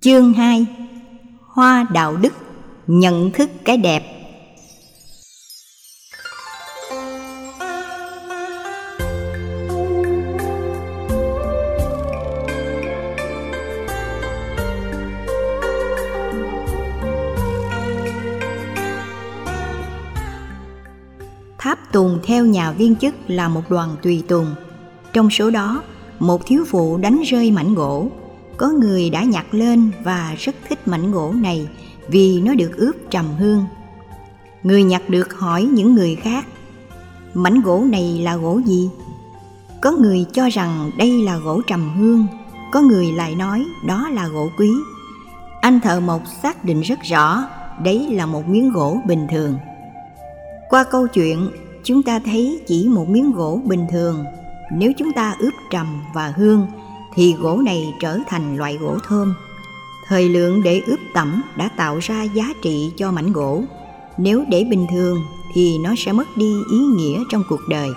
Chương 2 Hoa đạo đức Nhận thức cái đẹp Tháp tùng theo nhà viên chức là một đoàn tùy tùng. Trong số đó, một thiếu phụ đánh rơi mảnh gỗ. Có người đã nhặt lên và rất thích mảnh gỗ này vì nó được ướp trầm hương. Người nhặt được hỏi những người khác, mảnh gỗ này là gỗ gì? Có người cho rằng đây là gỗ trầm hương, có người lại nói đó là gỗ quý. Anh thợ mộc xác định rất rõ, đấy là một miếng gỗ bình thường. Qua câu chuyện, chúng ta thấy chỉ một miếng gỗ bình thường, nếu chúng ta ướp trầm và hương thì gỗ này trở thành loại gỗ thơm. Thời lượng để ướp tẩm đã tạo ra giá trị cho mảnh gỗ. Nếu để bình thường thì nó sẽ mất đi ý nghĩa trong cuộc đời.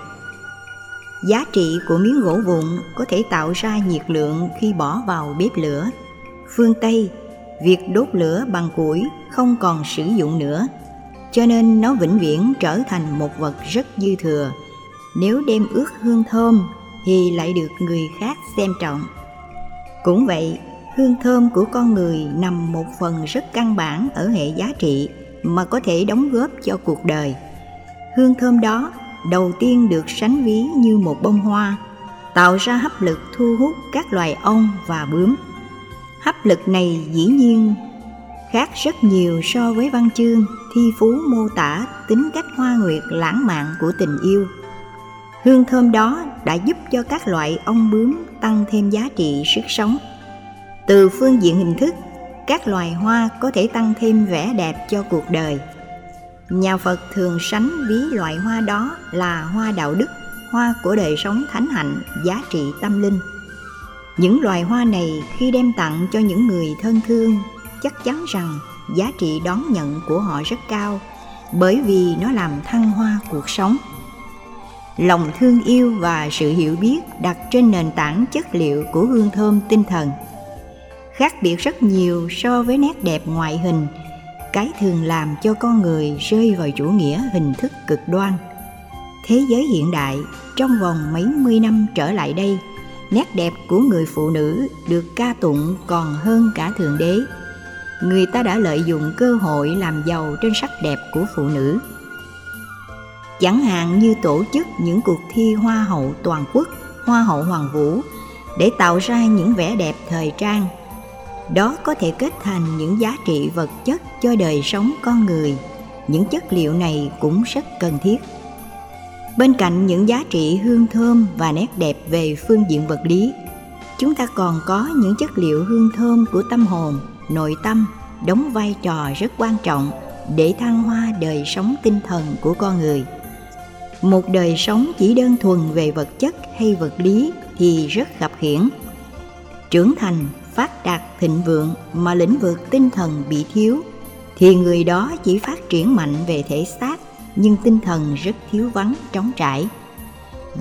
Giá trị của miếng gỗ vụn có thể tạo ra nhiệt lượng khi bỏ vào bếp lửa. Phương Tây, việc đốt lửa bằng củi không còn sử dụng nữa cho nên nó vĩnh viễn trở thành một vật rất dư thừa nếu đem ướt hương thơm thì lại được người khác xem trọng. Cũng vậy, hương thơm của con người nằm một phần rất căn bản ở hệ giá trị mà có thể đóng góp cho cuộc đời. Hương thơm đó đầu tiên được sánh ví như một bông hoa, tạo ra hấp lực thu hút các loài ong và bướm. Hấp lực này dĩ nhiên khác rất nhiều so với văn chương, thi phú, mô tả, tính cách hoa nguyệt lãng mạn của tình yêu hương thơm đó đã giúp cho các loại ong bướm tăng thêm giá trị sức sống. Từ phương diện hình thức, các loài hoa có thể tăng thêm vẻ đẹp cho cuộc đời. Nhà phật thường sánh ví loại hoa đó là hoa đạo đức, hoa của đời sống thánh hạnh, giá trị tâm linh. Những loài hoa này khi đem tặng cho những người thân thương, chắc chắn rằng giá trị đón nhận của họ rất cao, bởi vì nó làm thăng hoa cuộc sống lòng thương yêu và sự hiểu biết đặt trên nền tảng chất liệu của hương thơm tinh thần. Khác biệt rất nhiều so với nét đẹp ngoại hình, cái thường làm cho con người rơi vào chủ nghĩa hình thức cực đoan. Thế giới hiện đại trong vòng mấy mươi năm trở lại đây, nét đẹp của người phụ nữ được ca tụng còn hơn cả thượng đế. Người ta đã lợi dụng cơ hội làm giàu trên sắc đẹp của phụ nữ chẳng hạn như tổ chức những cuộc thi hoa hậu toàn quốc, hoa hậu hoàng vũ, để tạo ra những vẻ đẹp thời trang. Đó có thể kết thành những giá trị vật chất cho đời sống con người. Những chất liệu này cũng rất cần thiết. Bên cạnh những giá trị hương thơm và nét đẹp về phương diện vật lý, chúng ta còn có những chất liệu hương thơm của tâm hồn, nội tâm đóng vai trò rất quan trọng để thăng hoa đời sống tinh thần của con người một đời sống chỉ đơn thuần về vật chất hay vật lý thì rất gặp hiển. Trưởng thành, phát đạt, thịnh vượng mà lĩnh vực tinh thần bị thiếu, thì người đó chỉ phát triển mạnh về thể xác, nhưng tinh thần rất thiếu vắng, trống trải.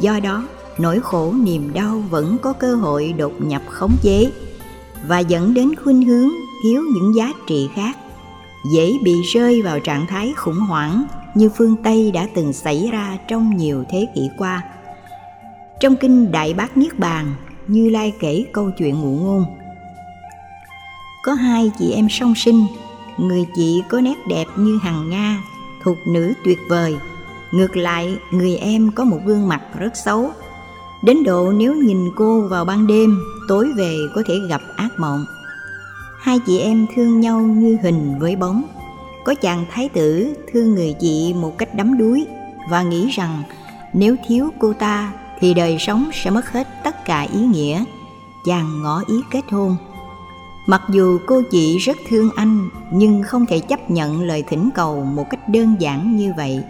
Do đó, nỗi khổ niềm đau vẫn có cơ hội đột nhập khống chế và dẫn đến khuynh hướng thiếu những giá trị khác, dễ bị rơi vào trạng thái khủng hoảng như phương tây đã từng xảy ra trong nhiều thế kỷ qua. Trong kinh đại bát niết bàn, như lai kể câu chuyện ngụ ngôn. Có hai chị em song sinh, người chị có nét đẹp như hằng nga, thuộc nữ tuyệt vời. Ngược lại, người em có một gương mặt rất xấu. Đến độ nếu nhìn cô vào ban đêm, tối về có thể gặp ác mộng. Hai chị em thương nhau như hình với bóng có chàng thái tử thương người chị một cách đắm đuối và nghĩ rằng nếu thiếu cô ta thì đời sống sẽ mất hết tất cả ý nghĩa. Chàng ngỏ ý kết hôn. Mặc dù cô chị rất thương anh nhưng không thể chấp nhận lời thỉnh cầu một cách đơn giản như vậy.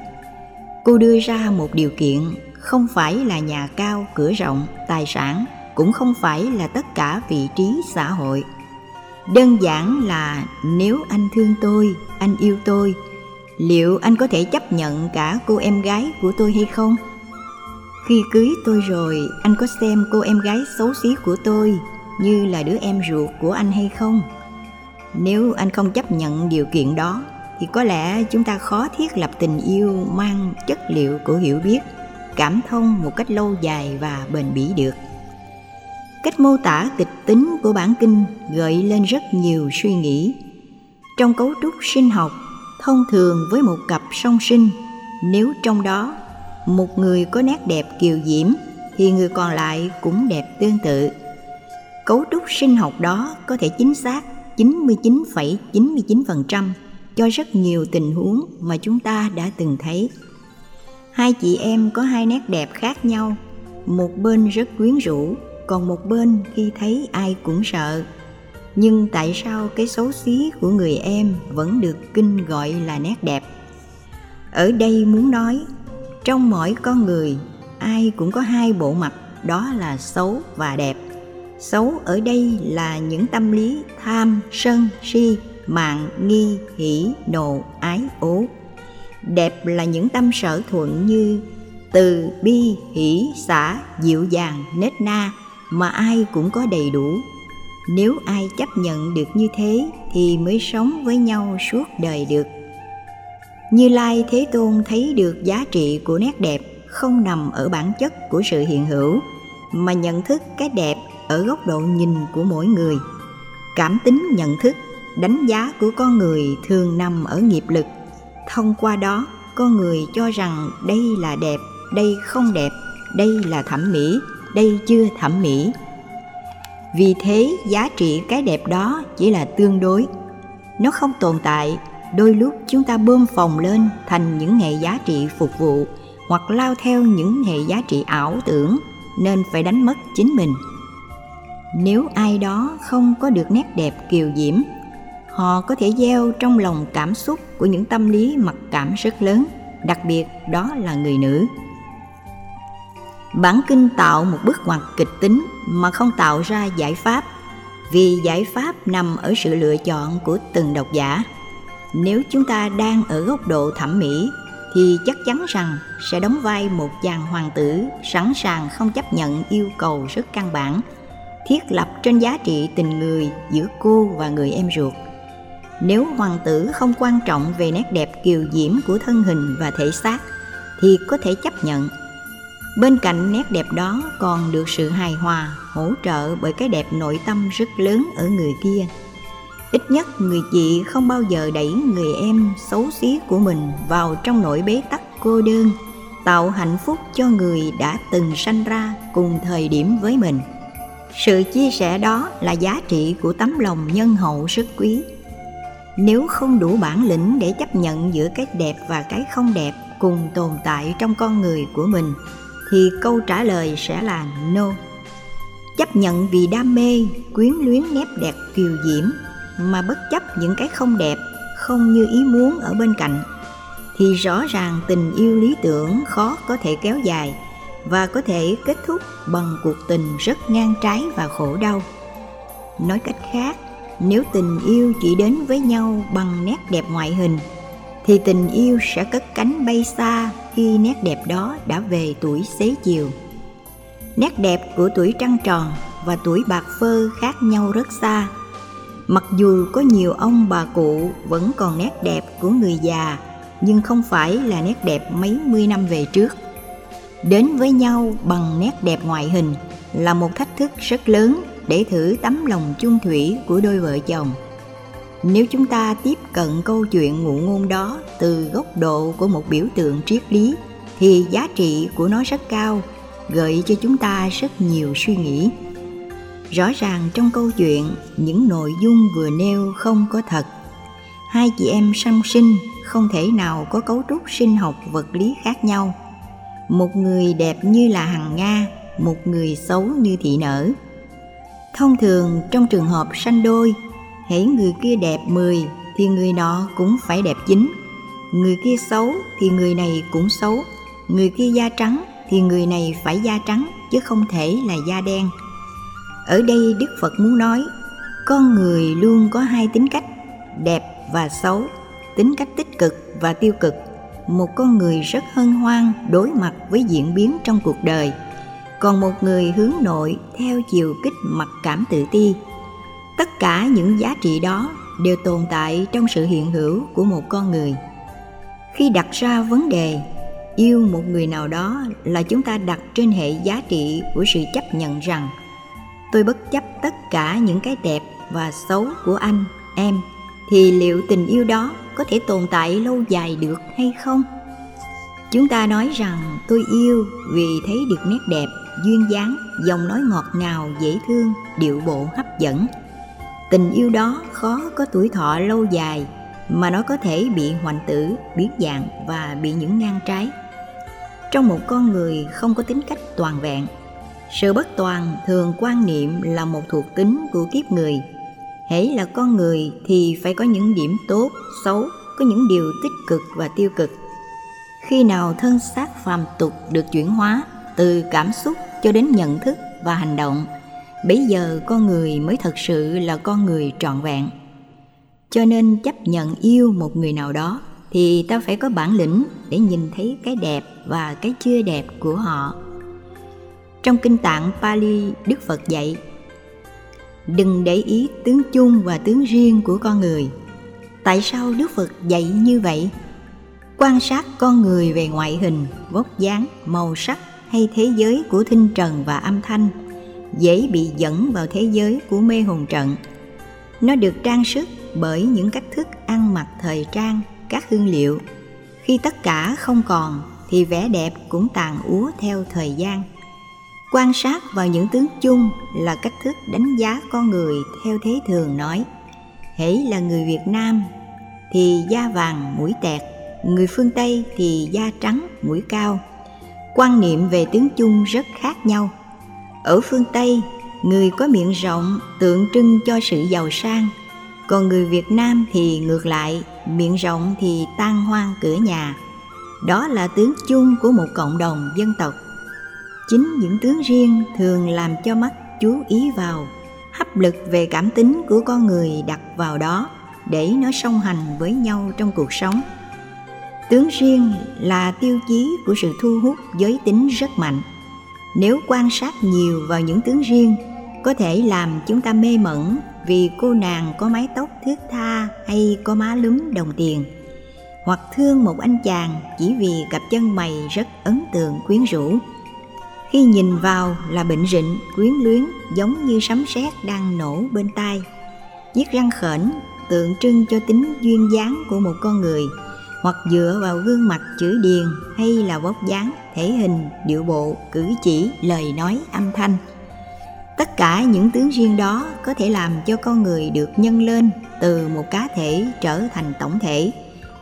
Cô đưa ra một điều kiện, không phải là nhà cao, cửa rộng, tài sản, cũng không phải là tất cả vị trí xã hội đơn giản là nếu anh thương tôi, anh yêu tôi, liệu anh có thể chấp nhận cả cô em gái của tôi hay không? Khi cưới tôi rồi, anh có xem cô em gái xấu xí của tôi như là đứa em ruột của anh hay không? Nếu anh không chấp nhận điều kiện đó, thì có lẽ chúng ta khó thiết lập tình yêu mang chất liệu của hiểu biết, cảm thông một cách lâu dài và bền bỉ được cách mô tả kịch tính của bản kinh gợi lên rất nhiều suy nghĩ trong cấu trúc sinh học thông thường với một cặp song sinh nếu trong đó một người có nét đẹp kiều diễm thì người còn lại cũng đẹp tương tự cấu trúc sinh học đó có thể chính xác 99,99% cho rất nhiều tình huống mà chúng ta đã từng thấy. Hai chị em có hai nét đẹp khác nhau, một bên rất quyến rũ, còn một bên khi thấy ai cũng sợ. Nhưng tại sao cái xấu xí của người em vẫn được kinh gọi là nét đẹp? Ở đây muốn nói, trong mỗi con người, ai cũng có hai bộ mặt, đó là xấu và đẹp xấu ở đây là những tâm lý tham sân si mạng nghi hỉ nộ ái ố đẹp là những tâm sở thuận như từ bi hỷ xả dịu dàng nết na mà ai cũng có đầy đủ. Nếu ai chấp nhận được như thế thì mới sống với nhau suốt đời được. Như lai thế tôn thấy được giá trị của nét đẹp không nằm ở bản chất của sự hiện hữu, mà nhận thức cái đẹp ở góc độ nhìn của mỗi người. Cảm tính nhận thức, đánh giá của con người thường nằm ở nghiệp lực. Thông qua đó, con người cho rằng đây là đẹp, đây không đẹp, đây là thẩm mỹ đây chưa thẩm mỹ. Vì thế, giá trị cái đẹp đó chỉ là tương đối. Nó không tồn tại, đôi lúc chúng ta bơm phồng lên thành những hệ giá trị phục vụ hoặc lao theo những hệ giá trị ảo tưởng nên phải đánh mất chính mình. Nếu ai đó không có được nét đẹp kiều diễm, họ có thể gieo trong lòng cảm xúc của những tâm lý mặc cảm rất lớn, đặc biệt đó là người nữ bản kinh tạo một bức ngoặt kịch tính mà không tạo ra giải pháp, vì giải pháp nằm ở sự lựa chọn của từng độc giả. Nếu chúng ta đang ở góc độ thẩm mỹ, thì chắc chắn rằng sẽ đóng vai một chàng hoàng tử sẵn sàng không chấp nhận yêu cầu rất căn bản, thiết lập trên giá trị tình người giữa cô và người em ruột. Nếu hoàng tử không quan trọng về nét đẹp kiều diễm của thân hình và thể xác, thì có thể chấp nhận bên cạnh nét đẹp đó còn được sự hài hòa, hỗ trợ bởi cái đẹp nội tâm rất lớn ở người kia. Ít nhất người chị không bao giờ đẩy người em xấu xí của mình vào trong nỗi bế tắc cô đơn, tạo hạnh phúc cho người đã từng sanh ra cùng thời điểm với mình. Sự chia sẻ đó là giá trị của tấm lòng nhân hậu rất quý. Nếu không đủ bản lĩnh để chấp nhận giữa cái đẹp và cái không đẹp cùng tồn tại trong con người của mình thì câu trả lời sẽ là no. Chấp nhận vì đam mê, quyến luyến nét đẹp kiều diễm, mà bất chấp những cái không đẹp, không như ý muốn ở bên cạnh, thì rõ ràng tình yêu lý tưởng khó có thể kéo dài và có thể kết thúc bằng cuộc tình rất ngang trái và khổ đau. Nói cách khác, nếu tình yêu chỉ đến với nhau bằng nét đẹp ngoại hình, thì tình yêu sẽ cất cánh bay xa khi nét đẹp đó đã về tuổi xế chiều. Nét đẹp của tuổi trăng tròn và tuổi bạc phơ khác nhau rất xa. Mặc dù có nhiều ông bà cụ vẫn còn nét đẹp của người già, nhưng không phải là nét đẹp mấy mươi năm về trước. Đến với nhau bằng nét đẹp ngoại hình là một thách thức rất lớn để thử tấm lòng chung thủy của đôi vợ chồng nếu chúng ta tiếp cận câu chuyện ngụ ngôn đó từ góc độ của một biểu tượng triết lý, thì giá trị của nó rất cao, gợi cho chúng ta rất nhiều suy nghĩ. Rõ ràng trong câu chuyện, những nội dung vừa nêu không có thật. Hai chị em song sinh không thể nào có cấu trúc sinh học vật lý khác nhau. Một người đẹp như là hằng nga, một người xấu như thị nở. Thông thường trong trường hợp sanh đôi hãy người kia đẹp 10 thì người nọ cũng phải đẹp chín. Người kia xấu thì người này cũng xấu. Người kia da trắng thì người này phải da trắng, chứ không thể là da đen. Ở đây đức phật muốn nói, con người luôn có hai tính cách, đẹp và xấu. Tính cách tích cực và tiêu cực. Một con người rất hân hoan, đối mặt với diễn biến trong cuộc đời. Còn một người hướng nội theo chiều kích mặc cảm tự ti tất cả những giá trị đó đều tồn tại trong sự hiện hữu của một con người. Khi đặt ra vấn đề, yêu một người nào đó là chúng ta đặt trên hệ giá trị của sự chấp nhận rằng, tôi bất chấp tất cả những cái đẹp và xấu của anh, em, thì liệu tình yêu đó có thể tồn tại lâu dài được hay không? Chúng ta nói rằng, tôi yêu vì thấy được nét đẹp, duyên dáng, giọng nói ngọt ngào, dễ thương, điệu bộ, hấp dẫn tình yêu đó khó có tuổi thọ lâu dài, mà nó có thể bị hoành tử, biến dạng và bị những ngang trái. Trong một con người không có tính cách toàn vẹn, sự bất toàn thường quan niệm là một thuộc tính của kiếp người. Hễ là con người thì phải có những điểm tốt, xấu, có những điều tích cực và tiêu cực. Khi nào thân xác phàm tục được chuyển hóa, từ cảm xúc cho đến nhận thức và hành động bấy giờ con người mới thật sự là con người trọn vẹn. Cho nên chấp nhận yêu một người nào đó thì ta phải có bản lĩnh để nhìn thấy cái đẹp và cái chưa đẹp của họ. Trong kinh tạng pali, đức phật dạy, đừng để ý tướng chung và tướng riêng của con người. Tại sao đức phật dạy như vậy? Quan sát con người về ngoại hình, vóc dáng, màu sắc hay thế giới của thinh trần và âm thanh dễ bị dẫn vào thế giới của mê hồn trận. Nó được trang sức bởi những cách thức ăn mặc thời trang, các hương liệu. Khi tất cả không còn thì vẻ đẹp cũng tàn úa theo thời gian. Quan sát vào những tướng chung là cách thức đánh giá con người theo thế thường nói. Hễ là người việt nam thì da vàng mũi tẹt, người phương tây thì da trắng mũi cao. Quan niệm về tướng chung rất khác nhau ở phương tây, người có miệng rộng tượng trưng cho sự giàu sang, còn người việt nam thì ngược lại, miệng rộng thì tan hoang cửa nhà. Đó là tướng chung của một cộng đồng dân tộc. Chính những tướng riêng thường làm cho mắt chú ý vào, hấp lực về cảm tính của con người đặt vào đó để nó song hành với nhau trong cuộc sống. Tướng riêng là tiêu chí của sự thu hút giới tính rất mạnh nếu quan sát nhiều vào những tướng riêng, có thể làm chúng ta mê mẩn vì cô nàng có mái tóc thước tha hay có má lúm đồng tiền. Hoặc thương một anh chàng chỉ vì cặp chân mày rất ấn tượng quyến rũ. Khi nhìn vào là bệnh rịnh, quyến luyến, giống như sấm sét đang nổ bên tai. Chiếc răng khểnh, tượng trưng cho tính duyên dáng của một con người, hoặc dựa vào gương mặt chữ điền hay là vóc dáng thể hình, điệu bộ, cử chỉ, lời nói, âm thanh. Tất cả những tướng riêng đó có thể làm cho con người được nhân lên từ một cá thể trở thành tổng thể,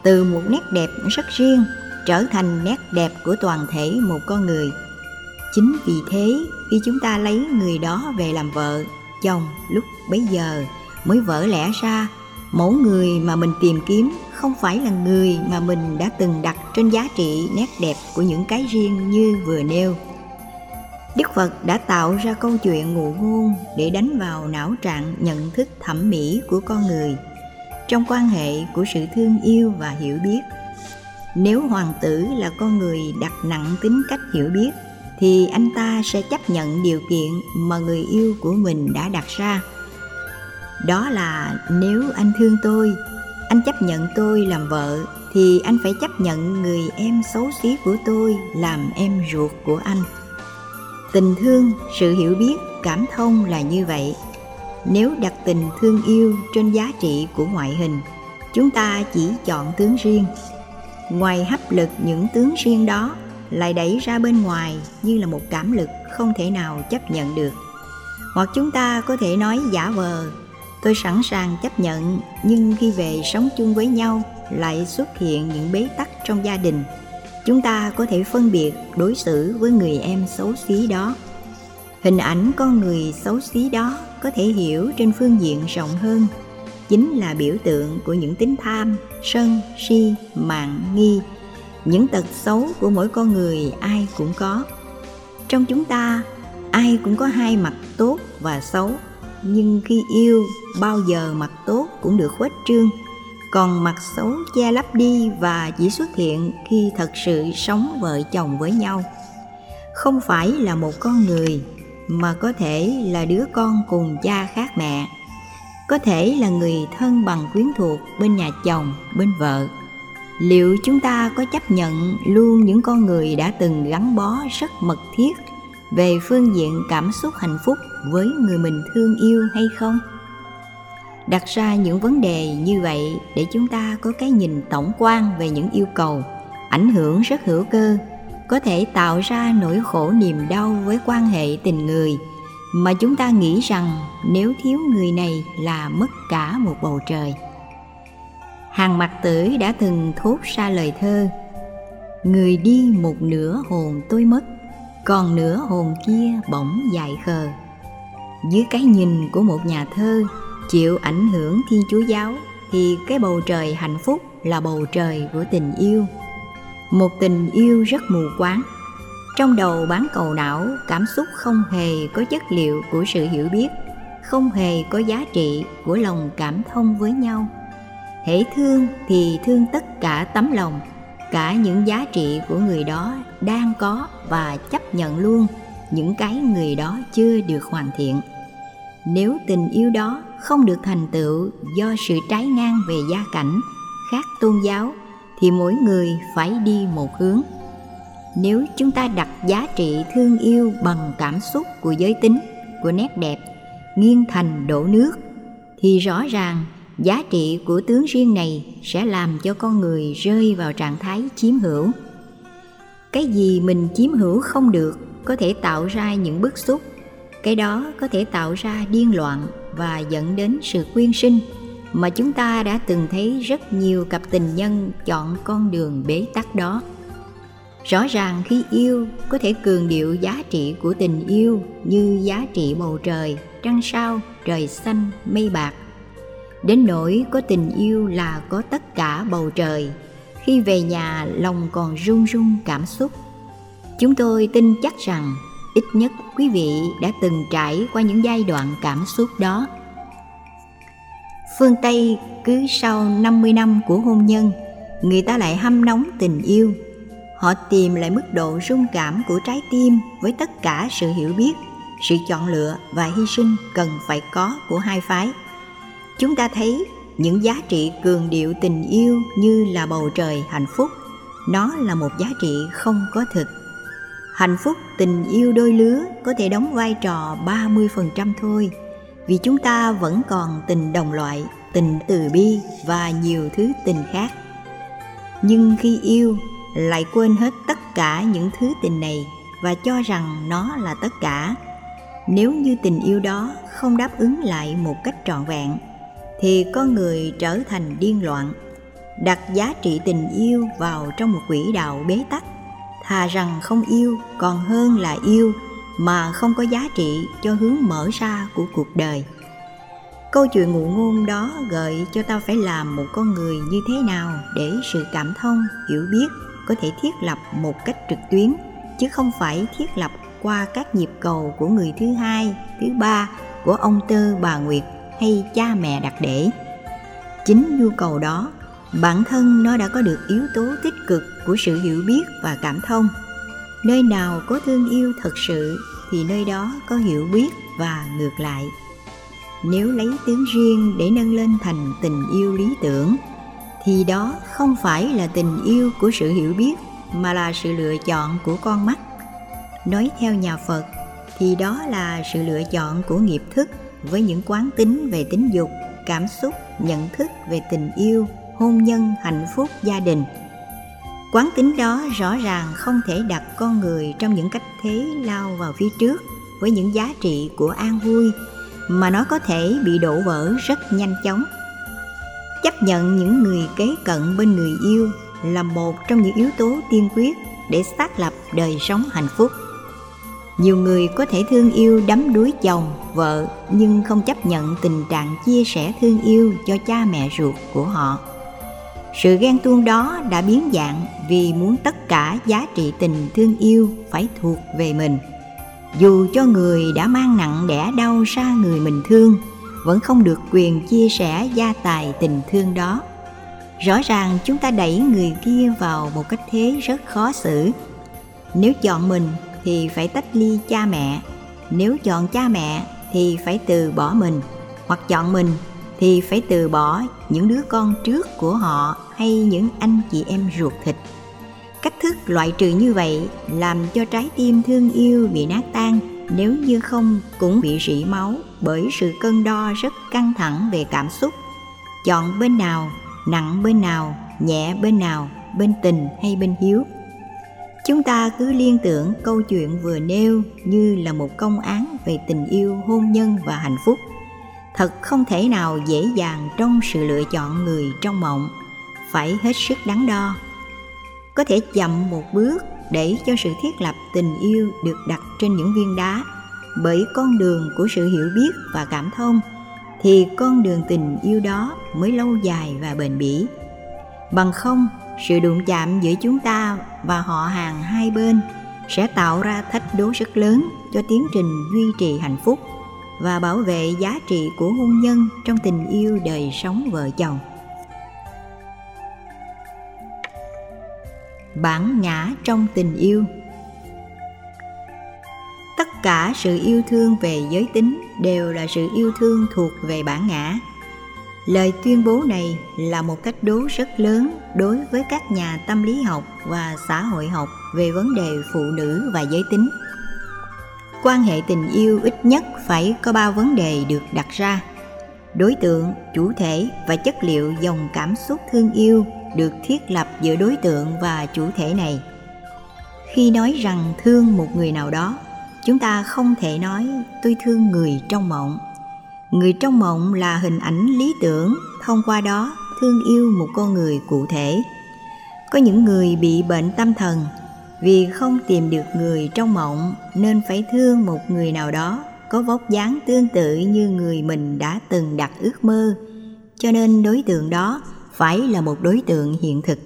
từ một nét đẹp rất riêng trở thành nét đẹp của toàn thể một con người. Chính vì thế, khi chúng ta lấy người đó về làm vợ, chồng lúc bấy giờ mới vỡ lẽ ra mẫu người mà mình tìm kiếm không phải là người mà mình đã từng đặt trên giá trị nét đẹp của những cái riêng như vừa nêu. Đức phật đã tạo ra câu chuyện ngụ ngôn để đánh vào não trạng nhận thức thẩm mỹ của con người trong quan hệ của sự thương yêu và hiểu biết. Nếu hoàng tử là con người đặt nặng tính cách hiểu biết, thì anh ta sẽ chấp nhận điều kiện mà người yêu của mình đã đặt ra đó là nếu anh thương tôi, anh chấp nhận tôi làm vợ, thì anh phải chấp nhận người em xấu xí của tôi làm em ruột của anh. Tình thương, sự hiểu biết, cảm thông là như vậy. Nếu đặt tình thương yêu trên giá trị của ngoại hình, chúng ta chỉ chọn tướng riêng. Ngoài hấp lực những tướng riêng đó, lại đẩy ra bên ngoài như là một cảm lực không thể nào chấp nhận được. Hoặc chúng ta có thể nói giả vờ tôi sẵn sàng chấp nhận, nhưng khi về sống chung với nhau lại xuất hiện những bế tắc trong gia đình. Chúng ta có thể phân biệt đối xử với người em xấu xí đó. Hình ảnh con người xấu xí đó có thể hiểu trên phương diện rộng hơn, chính là biểu tượng của những tính tham, sân, si mạng nghi. Những tật xấu của mỗi con người ai cũng có. Trong chúng ta, ai cũng có hai mặt tốt và xấu nhưng khi yêu, bao giờ mặt tốt cũng được khuếch trương. Còn mặt xấu che lấp đi và chỉ xuất hiện khi thật sự sống vợ chồng với nhau. Không phải là một con người, mà có thể là đứa con cùng cha khác mẹ. Có thể là người thân bằng quyến thuộc bên nhà chồng, bên vợ. Liệu chúng ta có chấp nhận luôn những con người đã từng gắn bó rất mật thiết về phương diện cảm xúc hạnh phúc? Với người mình thương yêu hay không? Đặt ra những vấn đề như vậy để chúng ta có cái nhìn tổng quan về những yêu cầu, ảnh hưởng rất hữu cơ, có thể tạo ra nỗi khổ niềm đau với quan hệ tình người mà chúng ta nghĩ rằng nếu thiếu người này là mất cả một bầu trời. Hàng mặt tử đã từng thốt ra lời thơ, người đi một nửa hồn tôi mất, còn nửa hồn kia bỗng dại khờ dưới cái nhìn của một nhà thơ, chịu ảnh hưởng thiên chúa giáo, thì cái bầu trời hạnh phúc là bầu trời của tình yêu. Một tình yêu rất mù quáng. Trong đầu bán cầu não, cảm xúc không hề có chất liệu của sự hiểu biết, không hề có giá trị của lòng cảm thông với nhau. Hễ thương thì thương tất cả tấm lòng, cả những giá trị của người đó đang có và chấp nhận luôn những cái người đó chưa được hoàn thiện nếu tình yêu đó không được thành tựu do sự trái ngang về gia cảnh, khác tôn giáo, thì mỗi người phải đi một hướng. Nếu chúng ta đặt giá trị thương yêu bằng cảm xúc của giới tính, của nét đẹp, nghiêng thành đổ nước, thì rõ ràng giá trị của tướng riêng này sẽ làm cho con người rơi vào trạng thái chiếm hữu. Cái gì mình chiếm hữu không được có thể tạo ra những bức xúc cái đó có thể tạo ra điên loạn và dẫn đến sự quyên sinh, mà chúng ta đã từng thấy rất nhiều cặp tình nhân chọn con đường bế tắc đó. Rõ ràng khi yêu có thể cường điệu giá trị của tình yêu như giá trị bầu trời, trăng sao, trời xanh, mây bạc. Đến nỗi có tình yêu là có tất cả bầu trời, khi về nhà lòng còn run run cảm xúc. Chúng tôi tin chắc rằng ít nhất quý vị đã từng trải qua những giai đoạn cảm xúc đó. Phương tây cứ sau 50 năm của hôn nhân, người ta lại hâm nóng tình yêu. Họ tìm lại mức độ rung cảm của trái tim với tất cả sự hiểu biết, sự chọn lựa và hy sinh cần phải có của hai phái. Chúng ta thấy những giá trị cường điệu tình yêu như là bầu trời hạnh phúc, nó là một giá trị không có thực hạnh phúc, tình yêu đôi lứa có thể đóng vai trò 30% thôi. Vì chúng ta vẫn còn tình đồng loại, tình từ bi và nhiều thứ tình khác. Nhưng khi yêu, lại quên hết tất cả những thứ tình này và cho rằng nó là tất cả. Nếu như tình yêu đó không đáp ứng lại một cách trọn vẹn, thì con người trở thành điên loạn, đặt giá trị tình yêu vào trong một quỹ đạo bế tắc thà rằng không yêu, còn hơn là yêu, mà không có giá trị cho hướng mở ra của cuộc đời. Câu chuyện ngụ ngôn đó gợi cho ta phải làm một con người như thế nào để sự cảm thông, hiểu biết có thể thiết lập một cách trực tuyến, chứ không phải thiết lập qua các nhịp cầu của người thứ hai, thứ ba, của ông tơ, bà nguyệt hay cha mẹ đặt để. Chính nhu cầu đó, bản thân nó đã có được yếu tố tích cực của sự hiểu biết và cảm thông. Nơi nào có thương yêu thật sự thì nơi đó có hiểu biết và ngược lại. Nếu lấy tướng riêng để nâng lên thành tình yêu lý tưởng, thì đó không phải là tình yêu của sự hiểu biết, mà là sự lựa chọn của con mắt. Nói theo nhà phật, thì đó là sự lựa chọn của nghiệp thức với những quán tính về tính dục, cảm xúc, nhận thức về tình yêu, hôn nhân, hạnh phúc, gia đình quán tính đó rõ ràng không thể đặt con người trong những cách thế lao vào phía trước với những giá trị của an vui, mà nó có thể bị đổ vỡ rất nhanh chóng. Chấp nhận những người kế cận bên người yêu là một trong những yếu tố tiên quyết để xác lập đời sống hạnh phúc. Nhiều người có thể thương yêu đắm đuối chồng, vợ, nhưng không chấp nhận tình trạng chia sẻ thương yêu cho cha mẹ ruột của họ sự ghen tuông đó đã biến dạng vì muốn tất cả giá trị tình thương yêu phải thuộc về mình. Dù cho người đã mang nặng đẻ đau xa người mình thương, vẫn không được quyền chia sẻ gia tài tình thương đó. Rõ ràng chúng ta đẩy người kia vào một cách thế rất khó xử. Nếu chọn mình thì phải tách ly cha mẹ, nếu chọn cha mẹ thì phải từ bỏ mình, hoặc chọn mình thì phải từ bỏ những đứa con trước của họ hay những anh chị em ruột thịt. Cách thức loại trừ như vậy làm cho trái tim thương yêu bị nát tan, nếu như không cũng bị rỉ máu bởi sự cân đo rất căng thẳng về cảm xúc. Chọn bên nào, nặng bên nào, nhẹ bên nào, bên tình hay bên hiếu. Chúng ta cứ liên tưởng câu chuyện vừa nêu như là một công án về tình yêu hôn nhân và hạnh phúc thật không thể nào dễ dàng trong sự lựa chọn người trong mộng. Phải hết sức đắn đo. Có thể chậm một bước để cho sự thiết lập tình yêu được đặt trên những viên đá. Bởi con đường của sự hiểu biết và cảm thông, thì con đường tình yêu đó mới lâu dài và bền bỉ. Bằng không, sự đụng chạm giữa chúng ta và họ hàng hai bên sẽ tạo ra thách đố rất lớn cho tiến trình duy trì hạnh phúc và bảo vệ giá trị của hôn nhân trong tình yêu đời sống vợ chồng. Bản ngã trong tình yêu. Tất cả sự yêu thương về giới tính đều là sự yêu thương thuộc về bản ngã. Lời tuyên bố này là một cách đố rất lớn đối với các nhà tâm lý học và xã hội học về vấn đề phụ nữ và giới tính quan hệ tình yêu ít nhất phải có ba vấn đề được đặt ra. Đối tượng, chủ thể và chất liệu dòng cảm xúc thương yêu được thiết lập giữa đối tượng và chủ thể này. Khi nói rằng thương một người nào đó, chúng ta không thể nói tôi thương người trong mộng. Người trong mộng là hình ảnh lý tưởng, thông qua đó thương yêu một con người cụ thể. Có những người bị bệnh tâm thần vì không tìm được người trong mộng, nên phải thương một người nào đó, có vóc dáng tương tự như người mình đã từng đặt ước mơ. Cho nên đối tượng đó phải là một đối tượng hiện thực.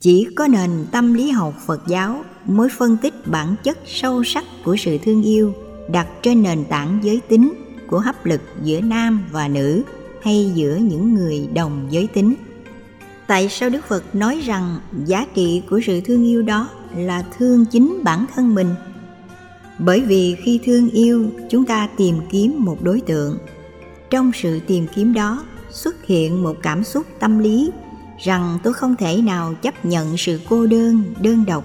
Chỉ có nền tâm lý học phật giáo mới phân tích bản chất sâu sắc của sự thương yêu đặt trên nền tảng giới tính của hấp lực giữa nam và nữ hay giữa những người đồng giới tính tại sao đức phật nói rằng giá trị của sự thương yêu đó là thương chính bản thân mình? Bởi vì khi thương yêu, chúng ta tìm kiếm một đối tượng. Trong sự tìm kiếm đó xuất hiện một cảm xúc tâm lý rằng tôi không thể nào chấp nhận sự cô đơn đơn độc.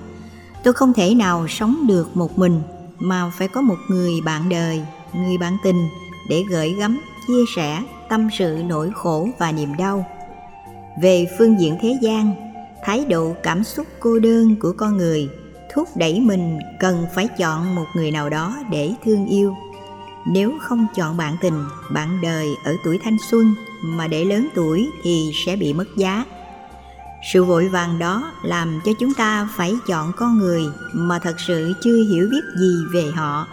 Tôi không thể nào sống được một mình, mà phải có một người bạn đời, người bạn tình để gửi gắm, chia sẻ tâm sự nỗi khổ và niềm đau về phương diện thế gian, thái độ cảm xúc cô đơn của con người thúc đẩy mình cần phải chọn một người nào đó để thương yêu. Nếu không chọn bạn tình, bạn đời ở tuổi thanh xuân mà để lớn tuổi thì sẽ bị mất giá. Sự vội vàng đó làm cho chúng ta phải chọn con người mà thật sự chưa hiểu biết gì về họ.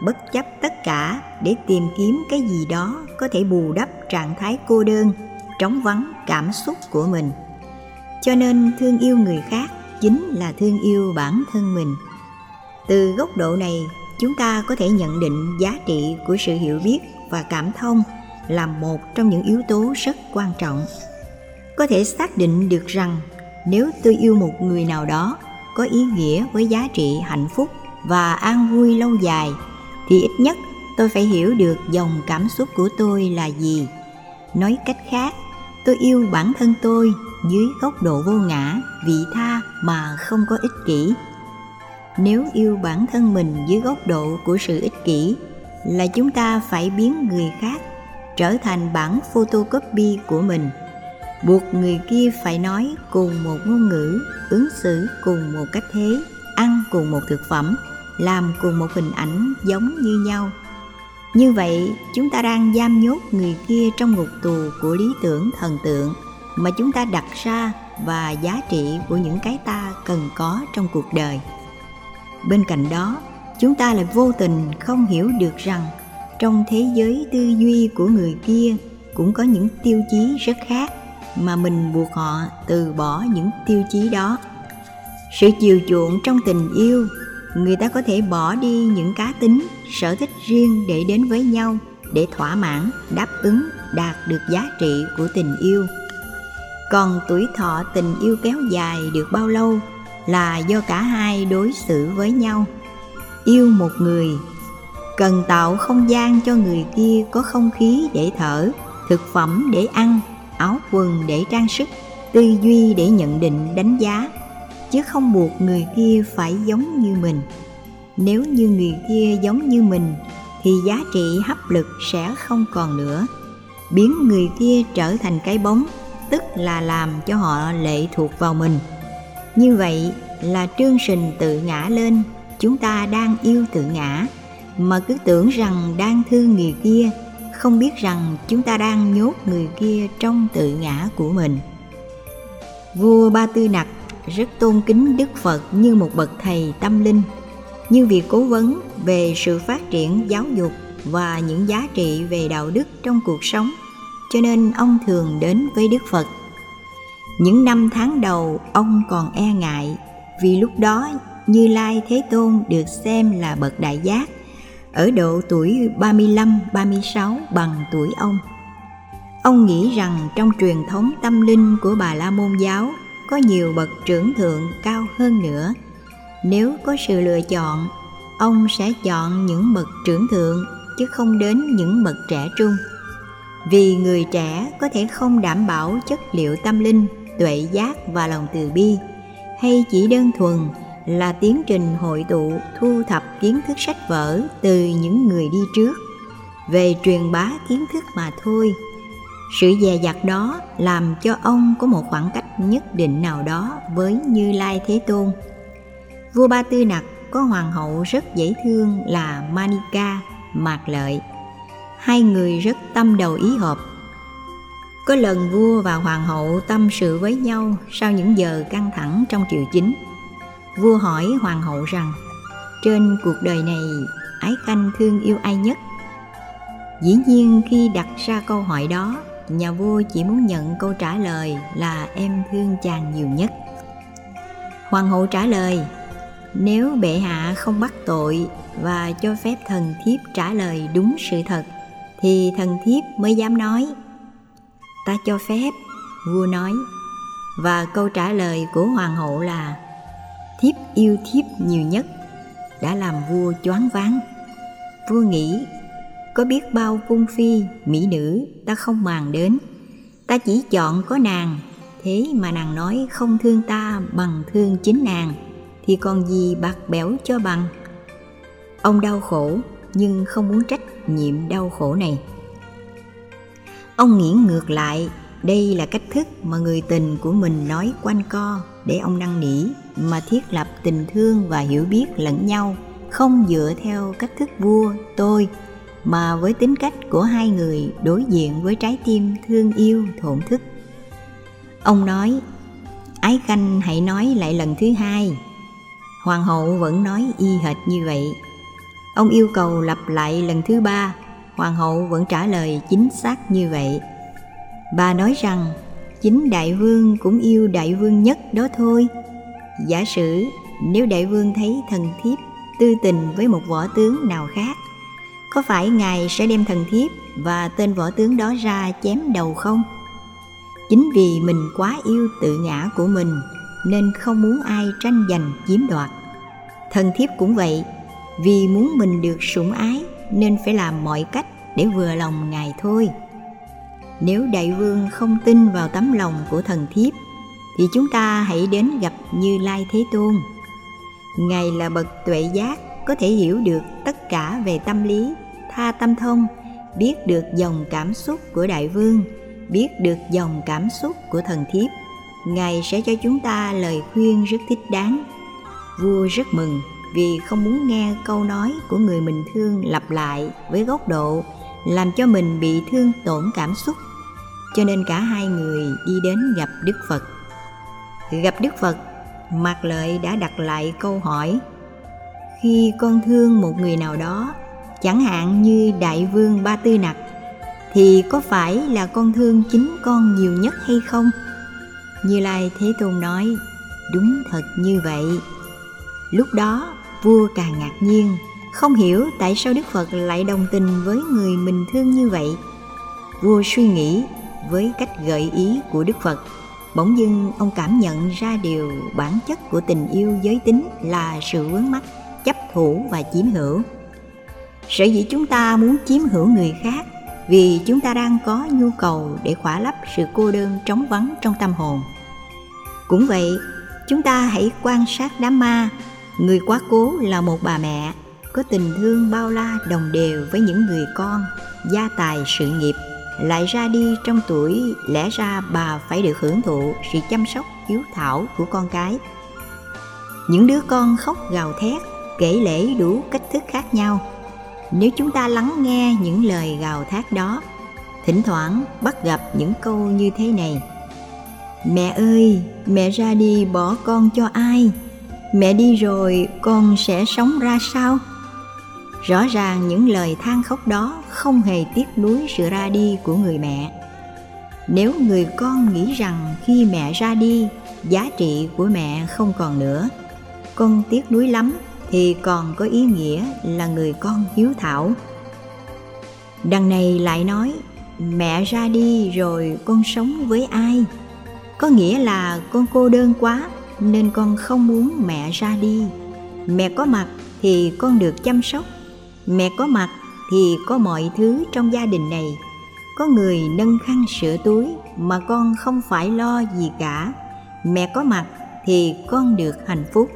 Bất chấp tất cả để tìm kiếm cái gì đó có thể bù đắp trạng thái cô đơn trống vắng cảm xúc của mình. Cho nên thương yêu người khác chính là thương yêu bản thân mình. Từ góc độ này, chúng ta có thể nhận định giá trị của sự hiểu biết và cảm thông là một trong những yếu tố rất quan trọng. Có thể xác định được rằng nếu tôi yêu một người nào đó có ý nghĩa với giá trị hạnh phúc và an vui lâu dài, thì ít nhất tôi phải hiểu được dòng cảm xúc của tôi là gì. Nói cách khác tôi yêu bản thân tôi dưới góc độ vô ngã, vị tha mà không có ích kỷ. Nếu yêu bản thân mình dưới góc độ của sự ích kỷ là chúng ta phải biến người khác trở thành bản photocopy của mình. Buộc người kia phải nói cùng một ngôn ngữ, ứng xử cùng một cách thế, ăn cùng một thực phẩm, làm cùng một hình ảnh giống như nhau như vậy, chúng ta đang giam nhốt người kia trong ngục tù của lý tưởng thần tượng mà chúng ta đặt ra và giá trị của những cái ta cần có trong cuộc đời. Bên cạnh đó, chúng ta lại vô tình không hiểu được rằng trong thế giới tư duy của người kia cũng có những tiêu chí rất khác mà mình buộc họ từ bỏ những tiêu chí đó. Sự chiều chuộng trong tình yêu người ta có thể bỏ đi những cá tính, sở thích riêng để đến với nhau, để thỏa mãn, đáp ứng, đạt được giá trị của tình yêu. Còn tuổi thọ tình yêu kéo dài được bao lâu là do cả hai đối xử với nhau. Yêu một người, cần tạo không gian cho người kia có không khí để thở, thực phẩm để ăn, áo quần để trang sức, tư duy để nhận định đánh giá chứ không buộc người kia phải giống như mình. Nếu như người kia giống như mình, thì giá trị hấp lực sẽ không còn nữa. Biến người kia trở thành cái bóng, tức là làm cho họ lệ thuộc vào mình. Như vậy là trương sình tự ngã lên, chúng ta đang yêu tự ngã. Mà cứ tưởng rằng đang thương người kia, không biết rằng chúng ta đang nhốt người kia trong tự ngã của mình. Vua ba tư nặc rất tôn kính đức phật như một bậc thầy tâm linh như việc cố vấn về sự phát triển giáo dục và những giá trị về đạo đức trong cuộc sống, cho nên ông thường đến với đức phật những năm tháng đầu, ông còn e ngại, vì lúc đó như Lai Thế Tôn được xem là bậc đại giác, ở độ tuổi 35-36 bằng tuổi ông. Ông nghĩ rằng trong truyền thống tâm linh của Bà La Môn giáo có nhiều bậc trưởng thượng cao hơn nữa. Nếu có sự lựa chọn, ông sẽ chọn những bậc trưởng thượng chứ không đến những bậc trẻ trung. Vì người trẻ có thể không đảm bảo chất liệu tâm linh, tuệ giác và lòng từ bi, hay chỉ đơn thuần là tiến trình hội tụ thu thập kiến thức sách vở từ những người đi trước về truyền bá kiến thức mà thôi sự dè dặt đó làm cho ông có một khoảng cách nhất định nào đó với như lai thế tôn. Vua ba tư nặc có hoàng hậu rất dễ thương là manika mạc lợi. Hai người rất tâm đầu ý hợp. Có lần vua và hoàng hậu tâm sự với nhau sau những giờ căng thẳng trong triều chính. Vua hỏi hoàng hậu rằng, trên cuộc đời này, ái khanh thương yêu ai nhất? Dĩ nhiên khi đặt ra câu hỏi đó nhà vua chỉ muốn nhận câu trả lời là em thương chàng nhiều nhất. Hoàng hậu trả lời, nếu bệ hạ không bắt tội và cho phép thần thiếp trả lời đúng sự thật, thì thần thiếp mới dám nói. Ta cho phép, vua nói. Và câu trả lời của hoàng hậu là, thiếp yêu thiếp nhiều nhất đã làm vua choáng váng. Vua nghĩ có biết bao cung phi, mỹ nữ ta không màng đến. Ta chỉ chọn có nàng, thế mà nàng nói không thương ta bằng thương chính nàng, thì còn gì bạc bẽo cho bằng? Ông đau khổ, nhưng không muốn trách nhiệm đau khổ này. Ông nghĩ ngược lại, đây là cách thức mà người tình của mình nói quanh co để ông năn nỉ mà thiết lập tình thương và hiểu biết lẫn nhau, không dựa theo cách thức vua, tôi mà với tính cách của hai người đối diện với trái tim thương yêu, thổn thức. Ông nói, ái khanh, hãy nói lại lần thứ hai. Hoàng hậu vẫn nói y hệt như vậy. Ông yêu cầu lặp lại lần thứ ba. Hoàng hậu vẫn trả lời chính xác như vậy. Bà nói rằng, chính đại vương cũng yêu đại vương nhất đó thôi. Giả sử, nếu đại vương thấy thần thiếp tư tình với một võ tướng nào khác có phải ngài sẽ đem thần thiếp và tên võ tướng đó ra chém đầu không? Chính vì mình quá yêu tự ngã của mình, nên không muốn ai tranh giành chiếm đoạt. Thần thiếp cũng vậy, vì muốn mình được sủng ái, nên phải làm mọi cách để vừa lòng ngài thôi. Nếu đại vương không tin vào tấm lòng của thần thiếp, thì chúng ta hãy đến gặp như lai thế tôn. Ngài là bậc tuệ giác, có thể hiểu được tất cả về tâm lý tha tâm thông, biết được dòng cảm xúc của đại vương, biết được dòng cảm xúc của thần thiếp. Ngài sẽ cho chúng ta lời khuyên rất thích đáng. Vua rất mừng vì không muốn nghe câu nói của người mình thương lặp lại với góc độ, làm cho mình bị thương tổn cảm xúc. Cho nên cả hai người đi đến gặp đức phật. Gặp đức phật, mạc lợi đã đặt lại câu hỏi, khi con thương một người nào đó chẳng hạn như đại vương ba tư nặc, thì có phải là con thương chính con nhiều nhất hay không? Như lai thế tôn nói, đúng thật như vậy. Lúc đó, vua càng ngạc nhiên không hiểu tại sao đức phật lại đồng tình với người mình thương như vậy. Vua suy nghĩ với cách gợi ý của đức phật, bỗng dưng ông cảm nhận ra điều bản chất của tình yêu giới tính là sự vướng mắc, chấp thủ và chiếm hữu sở dĩ chúng ta muốn chiếm hữu người khác, vì chúng ta đang có nhu cầu để khỏa lấp sự cô đơn trống vắng trong tâm hồn. Cũng vậy, chúng ta hãy quan sát đám ma. Người quá cố là một bà mẹ, có tình thương bao la đồng đều với những người con, gia tài sự nghiệp, lại ra đi trong tuổi lẽ ra bà phải được hưởng thụ sự chăm sóc hiếu thảo của con cái. Những đứa con khóc gào thét, kể lễ đủ cách thức khác nhau nếu chúng ta lắng nghe những lời gào thét đó, thỉnh thoảng bắt gặp những câu như thế này. Mẹ ơi, mẹ ra đi bỏ con cho ai? Mẹ đi rồi con sẽ sống ra sao? Rõ ràng những lời than khóc đó không hề tiếc nuối sự ra đi của người mẹ. Nếu người con nghĩ rằng khi mẹ ra đi, giá trị của mẹ không còn nữa, con tiếc nuối lắm thì còn có ý nghĩa là người con hiếu thảo. Đằng này lại nói, mẹ ra đi rồi con sống với ai? Có nghĩa là con cô đơn quá nên con không muốn mẹ ra đi. Mẹ có mặt thì con được chăm sóc. Mẹ có mặt thì có mọi thứ trong gia đình này. Có người nâng khăn sửa túi mà con không phải lo gì cả. Mẹ có mặt thì con được hạnh phúc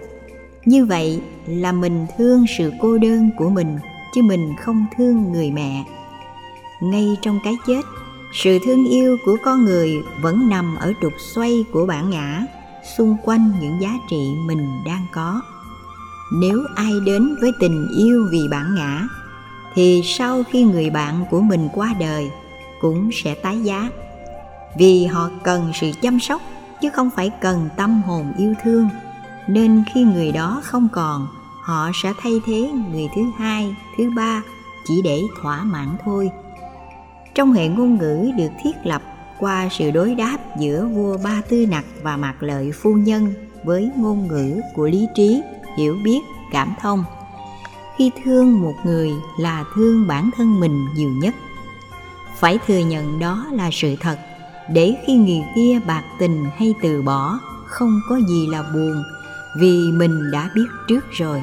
như vậy là mình thương sự cô đơn của mình, chứ mình không thương người mẹ. Ngay trong cái chết, sự thương yêu của con người vẫn nằm ở trục xoay của bản ngã, xung quanh những giá trị mình đang có. Nếu ai đến với tình yêu vì bản ngã, thì sau khi người bạn của mình qua đời, cũng sẽ tái giá. Vì họ cần sự chăm sóc, chứ không phải cần tâm hồn yêu thương nên khi người đó không còn, họ sẽ thay thế người thứ hai, thứ ba, chỉ để thỏa mãn thôi. Trong hệ ngôn ngữ được thiết lập qua sự đối đáp giữa vua ba tư nặc và mạc lợi phu nhân với ngôn ngữ của lý trí, hiểu biết, cảm thông. Khi thương một người là thương bản thân mình nhiều nhất. Phải thừa nhận đó là sự thật, để khi người kia bạc tình hay từ bỏ, không có gì là buồn vì mình đã biết trước rồi.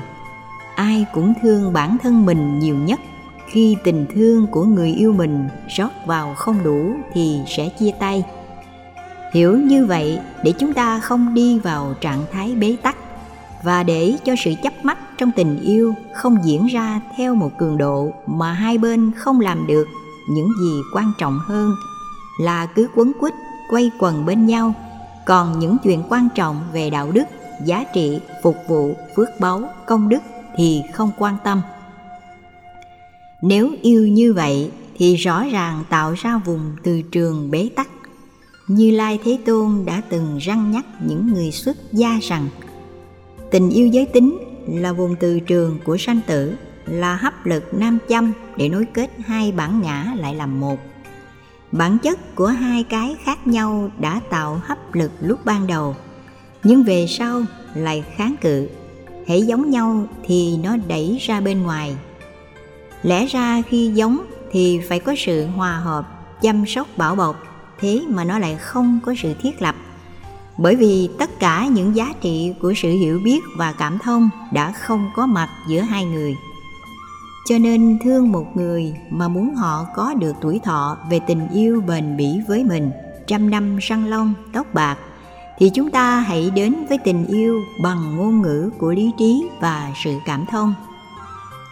Ai cũng thương bản thân mình nhiều nhất. Khi tình thương của người yêu mình rót vào không đủ thì sẽ chia tay. Hiểu như vậy, để chúng ta không đi vào trạng thái bế tắc và để cho sự chấp mắt trong tình yêu không diễn ra theo một cường độ mà hai bên không làm được những gì quan trọng hơn là cứ quấn quýt quay quần bên nhau. Còn những chuyện quan trọng về đạo đức giá trị phục vụ phước báu công đức thì không quan tâm. Nếu yêu như vậy thì rõ ràng tạo ra vùng từ trường bế tắc. Như lai thế tôn đã từng răng nhắc những người xuất gia rằng, tình yêu giới tính là vùng từ trường của sanh tử, là hấp lực nam châm để nối kết hai bản ngã lại làm một. Bản chất của hai cái khác nhau đã tạo hấp lực lúc ban đầu nhưng về sau lại kháng cự. Hãy giống nhau thì nó đẩy ra bên ngoài. Lẽ ra khi giống thì phải có sự hòa hợp, chăm sóc bảo bọc. Thế mà nó lại không có sự thiết lập. Bởi vì tất cả những giá trị của sự hiểu biết và cảm thông đã không có mặt giữa hai người. Cho nên thương một người mà muốn họ có được tuổi thọ về tình yêu bền bỉ với mình, trăm năm răng long tóc bạc thì chúng ta hãy đến với tình yêu bằng ngôn ngữ của lý trí và sự cảm thông.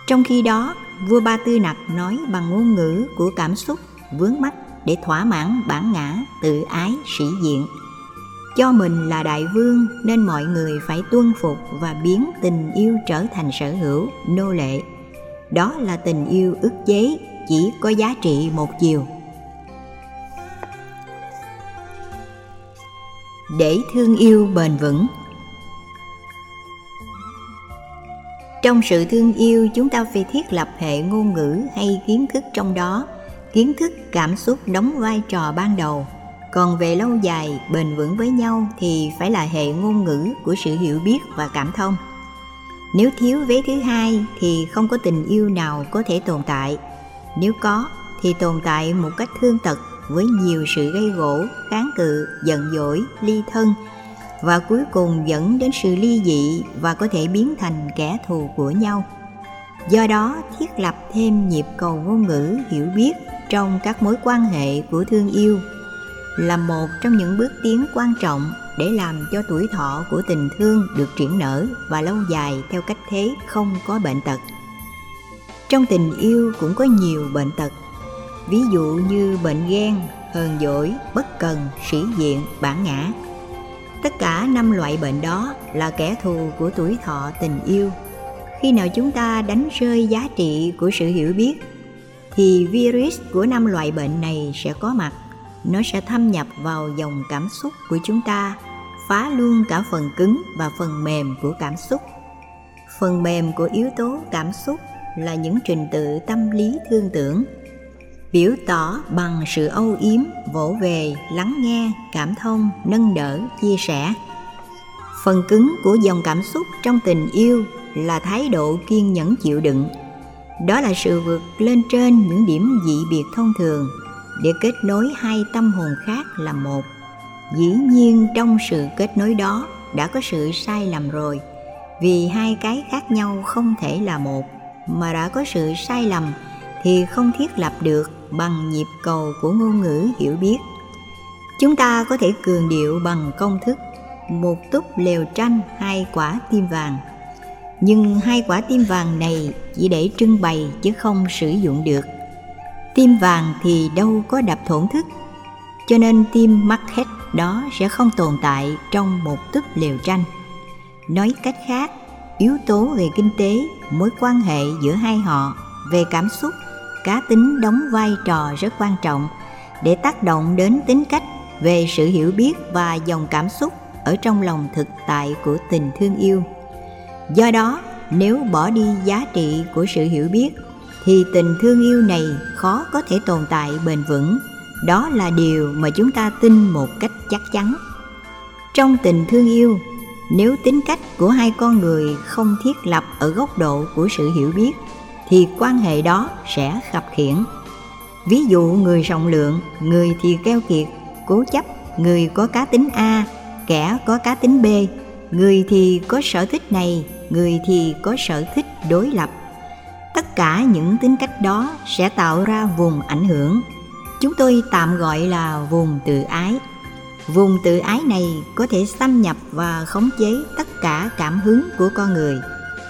Trong khi đó, vua ba tư nặc nói bằng ngôn ngữ của cảm xúc, vướng mắt để thỏa mãn bản ngã tự ái sĩ diện. Cho mình là đại vương nên mọi người phải tuân phục và biến tình yêu trở thành sở hữu, nô lệ. Đó là tình yêu ức chế, chỉ có giá trị một chiều. Để thương yêu bền vững. Trong sự thương yêu, chúng ta phải thiết lập hệ ngôn ngữ hay kiến thức trong đó. Kiến thức, cảm xúc đóng vai trò ban đầu. Còn về lâu dài, bền vững với nhau thì phải là hệ ngôn ngữ của sự hiểu biết và cảm thông. Nếu thiếu vế thứ hai thì không có tình yêu nào có thể tồn tại. Nếu có, thì tồn tại một cách thương tật với nhiều sự gây gỗ, kháng cự, giận dỗi, ly thân và cuối cùng dẫn đến sự ly dị và có thể biến thành kẻ thù của nhau. Do đó, thiết lập thêm nhịp cầu ngôn ngữ hiểu biết trong các mối quan hệ của thương yêu là một trong những bước tiến quan trọng để làm cho tuổi thọ của tình thương được triển nở và lâu dài theo cách thế không có bệnh tật. Trong tình yêu cũng có nhiều bệnh tật ví dụ như bệnh ghen hờn dỗi, bất cần, sĩ diện, bản ngã. Tất cả năm loại bệnh đó là kẻ thù của tuổi thọ tình yêu. Khi nào chúng ta đánh rơi giá trị của sự hiểu biết, thì virus của năm loại bệnh này sẽ có mặt. Nó sẽ thâm nhập vào dòng cảm xúc của chúng ta, phá luôn cả phần cứng và phần mềm của cảm xúc. Phần mềm của yếu tố cảm xúc là những trình tự tâm lý thương tưởng biểu tỏ bằng sự âu yếm, vỗ về, lắng nghe, cảm thông, nâng đỡ, chia sẻ. Phần cứng của dòng cảm xúc trong tình yêu là thái độ kiên nhẫn chịu đựng. Đó là sự vượt lên trên những điểm dị biệt thông thường. Để kết nối hai tâm hồn khác là một. Dĩ nhiên trong sự kết nối đó đã có sự sai lầm rồi. Vì hai cái khác nhau không thể là một, mà đã có sự sai lầm thì không thiết lập được bằng nhịp cầu của ngôn ngữ hiểu biết. Chúng ta có thể cường điệu bằng công thức một túp lều tranh, hai quả tim vàng. Nhưng hai quả tim vàng này chỉ để trưng bày chứ không sử dụng được. Tim vàng thì đâu có đập thổn thức, cho nên tim mắc hết đó sẽ không tồn tại trong một túp lều tranh. Nói cách khác, yếu tố về kinh tế, mối quan hệ giữa hai họ, về cảm xúc cá tính đóng vai trò rất quan trọng để tác động đến tính cách, về sự hiểu biết và dòng cảm xúc ở trong lòng thực tại của tình thương yêu. Do đó, nếu bỏ đi giá trị của sự hiểu biết, thì tình thương yêu này khó có thể tồn tại bền vững. Đó là điều mà chúng ta tin một cách chắc chắn. Trong tình thương yêu, nếu tính cách của hai con người không thiết lập ở góc độ của sự hiểu biết thì quan hệ đó sẽ khập khiển. ví dụ người rộng lượng, người thì keo kiệt, cố chấp, người có cá tính a, kẻ có cá tính b. Người thì có sở thích này, người thì có sở thích đối lập. Tất cả những tính cách đó sẽ tạo ra vùng ảnh hưởng. Chúng tôi tạm gọi là vùng tự ái. Vùng tự ái này có thể xâm nhập và khống chế tất cả cảm hứng của con người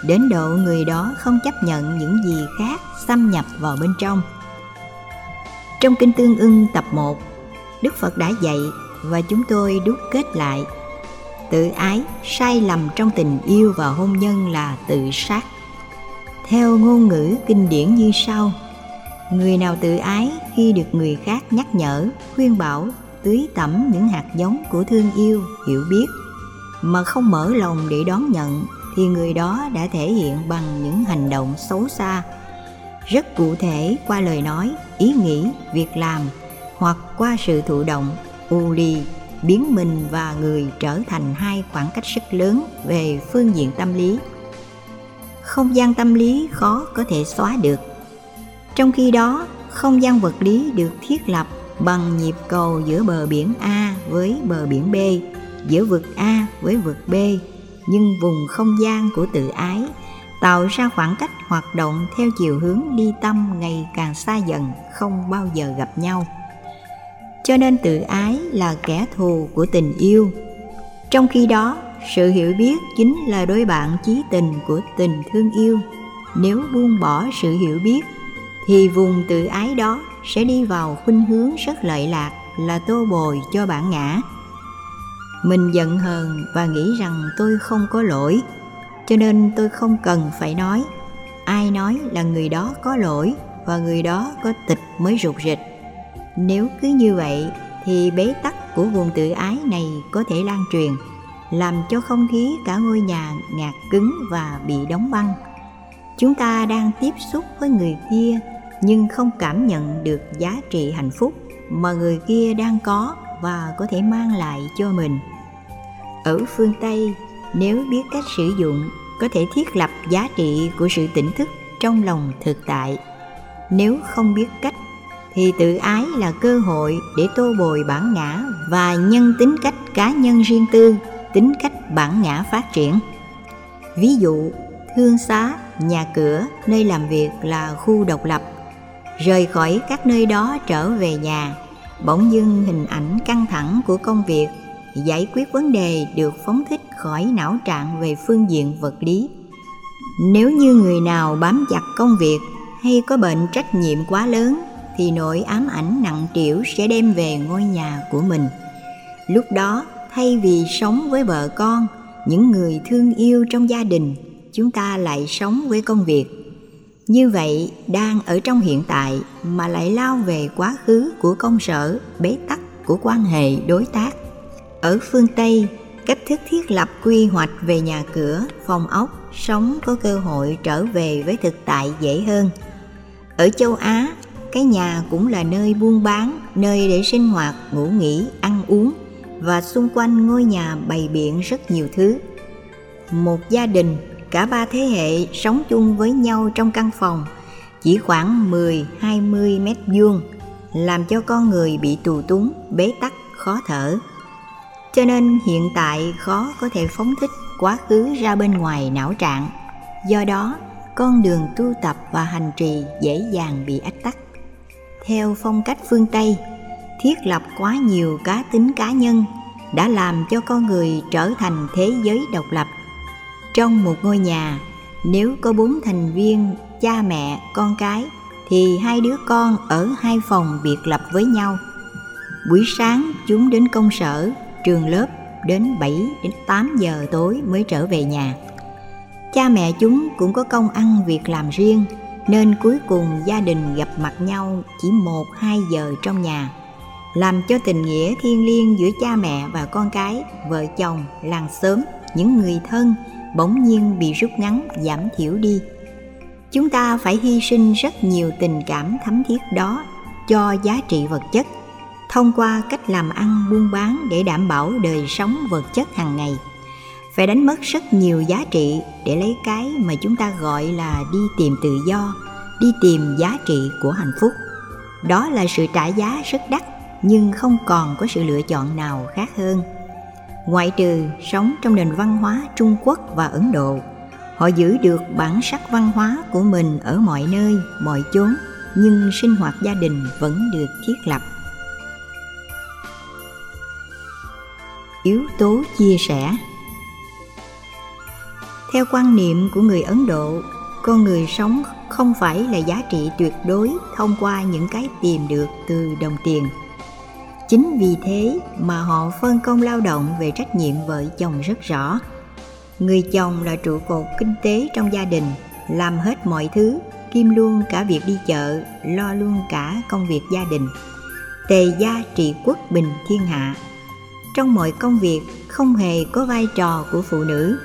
đến độ người đó không chấp nhận những gì khác xâm nhập vào bên trong. Trong kinh tương ưng tập 1 Đức Phật đã dạy và chúng tôi đúc kết lại. Tự ái sai lầm trong tình yêu và hôn nhân là tự sát. Theo ngôn ngữ kinh điển như sau, người nào tự ái khi được người khác nhắc nhở, khuyên bảo, tưới tẩm những hạt giống của thương yêu, hiểu biết, mà không mở lòng để đón nhận thì người đó đã thể hiện bằng những hành động xấu xa. Rất cụ thể qua lời nói ý nghĩ việc làm hoặc qua sự thụ động u lì biến mình và người trở thành hai khoảng cách rất lớn về phương diện tâm lý. Không gian tâm lý khó có thể xóa được. Trong khi đó không gian vật lý được thiết lập bằng nhịp cầu giữa bờ biển A với bờ biển B, giữa vực A với vực B, nhưng vùng không gian của tự ái tạo ra khoảng cách hoạt động theo chiều hướng đi tâm ngày càng xa dần, không bao giờ gặp nhau. Cho nên tự ái là kẻ thù của tình yêu. Trong khi đó, sự hiểu biết chính là đối bạn chí tình của tình thương yêu. Nếu buông bỏ sự hiểu biết thì vùng tự ái đó sẽ đi vào khuynh hướng rất lợi lạc là tô bồi cho bản ngã mình giận hờn và nghĩ rằng tôi không có lỗi, cho nên tôi không cần phải nói. Ai nói là người đó có lỗi và người đó có tịch mới rụt rịch. Nếu cứ như vậy thì bế tắc của vùng tự ái này có thể lan truyền, làm cho không khí cả ngôi nhà ngạt cứng và bị đóng băng. Chúng ta đang tiếp xúc với người kia nhưng không cảm nhận được giá trị hạnh phúc mà người kia đang có và có thể mang lại cho mình ở phương tây, nếu biết cách sử dụng, có thể thiết lập giá trị của sự tỉnh thức trong lòng thực tại. Nếu không biết cách, thì tự ái là cơ hội để tô bồi bản ngã và nhân tính cách cá nhân riêng tư, tính cách bản ngã phát triển. Ví dụ, thương xá, nhà cửa nơi làm việc là khu độc lập, rời khỏi các nơi đó trở về nhà, bỗng dưng hình ảnh căng thẳng của công việc giải quyết vấn đề được phóng thích khỏi não trạng về phương diện vật lý. Nếu như người nào bám chặt công việc hay có bệnh trách nhiệm quá lớn, thì nỗi ám ảnh nặng trĩu sẽ đem về ngôi nhà của mình. Lúc đó, thay vì sống với vợ con, những người thương yêu trong gia đình, chúng ta lại sống với công việc. Như vậy, đang ở trong hiện tại mà lại lao về quá khứ của công sở, bế tắc của quan hệ đối tác ở phương tây cách thức thiết lập quy hoạch về nhà cửa phòng ốc sống có cơ hội trở về với thực tại dễ hơn ở châu á cái nhà cũng là nơi buôn bán nơi để sinh hoạt ngủ nghỉ ăn uống và xung quanh ngôi nhà bày biện rất nhiều thứ một gia đình cả ba thế hệ sống chung với nhau trong căn phòng chỉ khoảng 10-20 mét vuông làm cho con người bị tù túng, bế tắc, khó thở. Cho nên hiện tại khó có thể phóng thích quá khứ ra bên ngoài não trạng. Do đó, con đường tu tập và hành trì dễ dàng bị ách tắc. Theo phong cách phương Tây, thiết lập quá nhiều cá tính cá nhân đã làm cho con người trở thành thế giới độc lập trong một ngôi nhà nếu có bốn thành viên cha mẹ con cái thì hai đứa con ở hai phòng biệt lập với nhau buổi sáng chúng đến công sở trường lớp đến 7 đến 8 giờ tối mới trở về nhà. Cha mẹ chúng cũng có công ăn việc làm riêng, nên cuối cùng gia đình gặp mặt nhau chỉ một, hai giờ trong nhà, làm cho tình nghĩa thiêng liêng giữa cha mẹ và con cái, vợ chồng làng xóm, những người thân bỗng nhiên bị rút ngắn, giảm thiểu đi. Chúng ta phải hy sinh rất nhiều tình cảm thấm thiết đó cho giá trị vật chất thông qua cách làm ăn buôn bán để đảm bảo đời sống vật chất hàng ngày. Phải đánh mất rất nhiều giá trị để lấy cái mà chúng ta gọi là đi tìm tự do đi tìm giá trị của hạnh phúc. Đó là sự trả giá rất đắt nhưng không còn có sự lựa chọn nào khác hơn. Ngoại trừ sống trong nền văn hóa Trung Quốc và Ấn Độ, họ giữ được bản sắc văn hóa của mình ở mọi nơi, mọi chốn, nhưng sinh hoạt gia đình vẫn được thiết lập. Yếu tố chia sẻ. Theo quan niệm của người Ấn Độ, con người sống không phải là giá trị tuyệt đối thông qua những cái tìm được từ đồng tiền – chính vì thế mà họ phân công lao động về trách nhiệm vợ chồng rất rõ. Người chồng là trụ cột kinh tế trong gia đình làm hết mọi thứ kim luôn cả việc đi chợ lo luôn cả công việc gia đình. Tề gia trị quốc bình thiên hạ trong mọi công việc không hề có vai trò của phụ nữ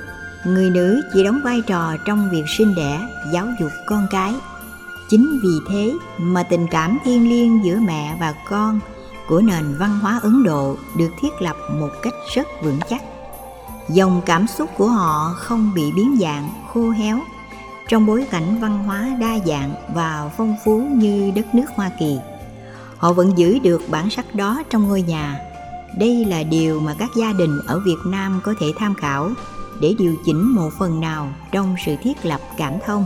người nữ chỉ đóng vai trò trong việc sinh đẻ giáo dục con cái chính vì thế mà tình cảm thiêng liêng giữa mẹ và con của nền văn hóa Ấn Độ được thiết lập một cách rất vững chắc. Dòng cảm xúc của họ không bị biến dạng, khô héo trong bối cảnh văn hóa đa dạng và phong phú như đất nước Hoa Kỳ. Họ vẫn giữ được bản sắc đó trong ngôi nhà. Đây là điều mà các gia đình ở Việt Nam có thể tham khảo để điều chỉnh một phần nào trong sự thiết lập cảm thông.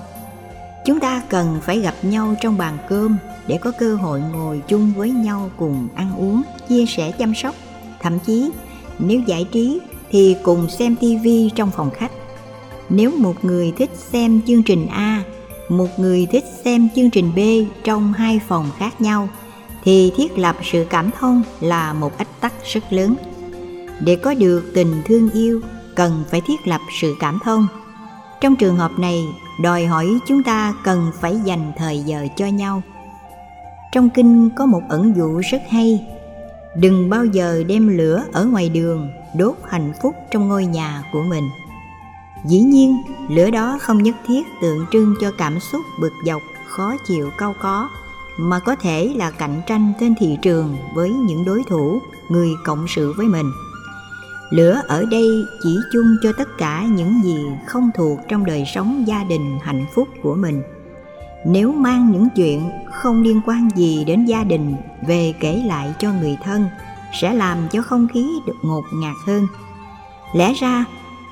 Chúng ta cần phải gặp nhau trong bàn cơm để có cơ hội ngồi chung với nhau cùng ăn uống, chia sẻ chăm sóc thậm chí, nếu giải trí thì cùng xem tivi trong phòng khách nếu một người thích xem chương trình a, một người thích xem chương trình b trong hai phòng khác nhau thì thiết lập sự cảm thông là một ách tắc rất lớn. Để có được tình thương yêu, cần phải thiết lập sự cảm thông. Trong trường hợp này, đòi hỏi chúng ta cần phải dành thời giờ cho nhau. Trong kinh có một ẩn dụ rất hay, đừng bao giờ đem lửa ở ngoài đường đốt hạnh phúc trong ngôi nhà của mình. Dĩ nhiên, lửa đó không nhất thiết tượng trưng cho cảm xúc bực dọc, khó chịu, cau có mà có thể là cạnh tranh trên thị trường với những đối thủ, người cộng sự với mình. Lửa ở đây chỉ chung cho tất cả những gì không thuộc trong đời sống gia đình hạnh phúc của mình. Nếu mang những chuyện không liên quan gì đến gia đình về kể lại cho người thân, sẽ làm cho không khí được ngột ngạt hơn. Lẽ ra,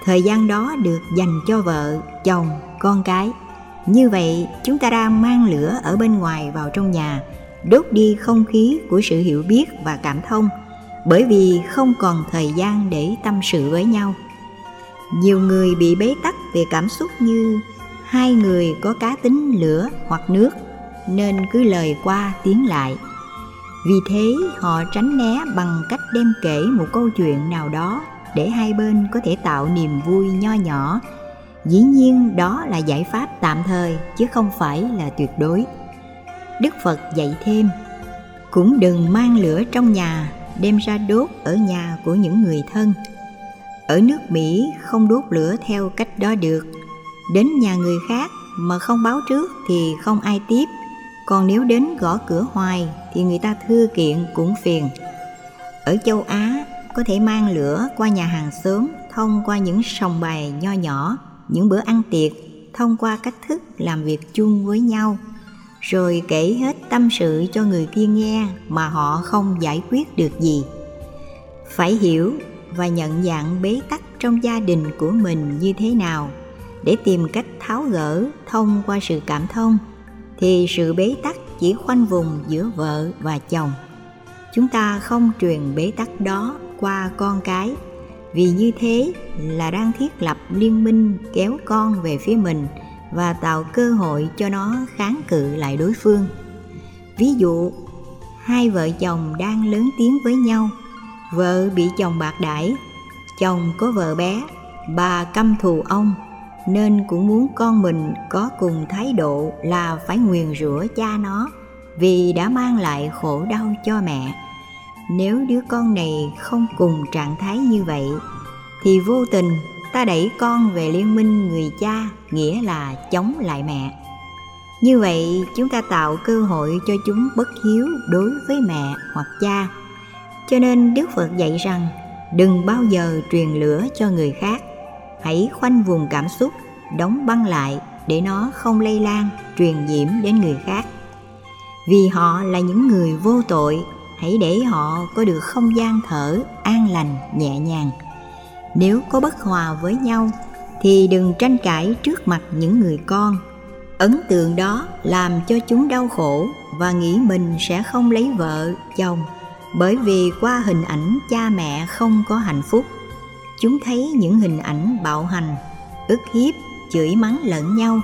thời gian đó được dành cho vợ, chồng, con cái như vậy, chúng ta đang mang lửa ở bên ngoài vào trong nhà, đốt đi không khí của sự hiểu biết và cảm thông, bởi vì không còn thời gian để tâm sự với nhau. Nhiều người bị bế tắc về cảm xúc như, hai người có cá tính lửa hoặc nước, nên cứ lời qua tiếng lại. Vì thế, họ tránh né bằng cách đem kể một câu chuyện nào đó để hai bên có thể tạo niềm vui nho nhỏ dĩ nhiên đó là giải pháp tạm thời, chứ không phải là tuyệt đối. Đức phật dạy thêm, cũng đừng mang lửa trong nhà, đem ra đốt ở nhà của những người thân. Ở nước mỹ không đốt lửa theo cách đó được. Đến nhà người khác mà không báo trước thì không ai tiếp. Còn nếu đến gõ cửa hoài thì người ta thư kiện cũng phiền. Ở châu á có thể mang lửa qua nhà hàng xóm, thông qua những sòng bài nho nhỏ những bữa ăn tiệc, thông qua cách thức làm việc chung với nhau, rồi kể hết tâm sự cho người kia nghe mà họ không giải quyết được gì. Phải hiểu và nhận dạng bế tắc trong gia đình của mình như thế nào để tìm cách tháo gỡ thông qua sự cảm thông, thì sự bế tắc chỉ khoanh vùng giữa vợ và chồng. Chúng ta không truyền bế tắc đó qua con cái vì như thế là đang thiết lập liên minh kéo con về phía mình và tạo cơ hội cho nó kháng cự lại đối phương. Ví dụ, hai vợ chồng đang lớn tiếng với nhau. Vợ bị chồng bạc đãi, chồng có vợ bé, bà căm thù ông, nên cũng muốn con mình có cùng thái độ là phải nguyền rủa cha nó vì đã mang lại khổ đau cho mẹ nếu đứa con này không cùng trạng thái như vậy, thì vô tình ta đẩy con về liên minh người cha, nghĩa là chống lại mẹ. Như vậy, chúng ta tạo cơ hội cho chúng bất hiếu đối với mẹ hoặc cha. Cho nên đức phật dạy rằng, đừng bao giờ truyền lửa cho người khác. Hãy khoanh vùng cảm xúc, đóng băng lại để nó không lây lan, truyền nhiễm đến người khác. Vì họ là những người vô tội hãy để họ có được không gian thở an lành, nhẹ nhàng. Nếu có bất hòa với nhau, thì đừng tranh cãi trước mặt những người con. Ấn tượng đó làm cho chúng đau khổ và nghĩ mình sẽ không lấy vợ, chồng. Bởi vì qua hình ảnh cha mẹ không có hạnh phúc, chúng thấy những hình ảnh bạo hành, ức hiếp, chửi mắng lẫn nhau,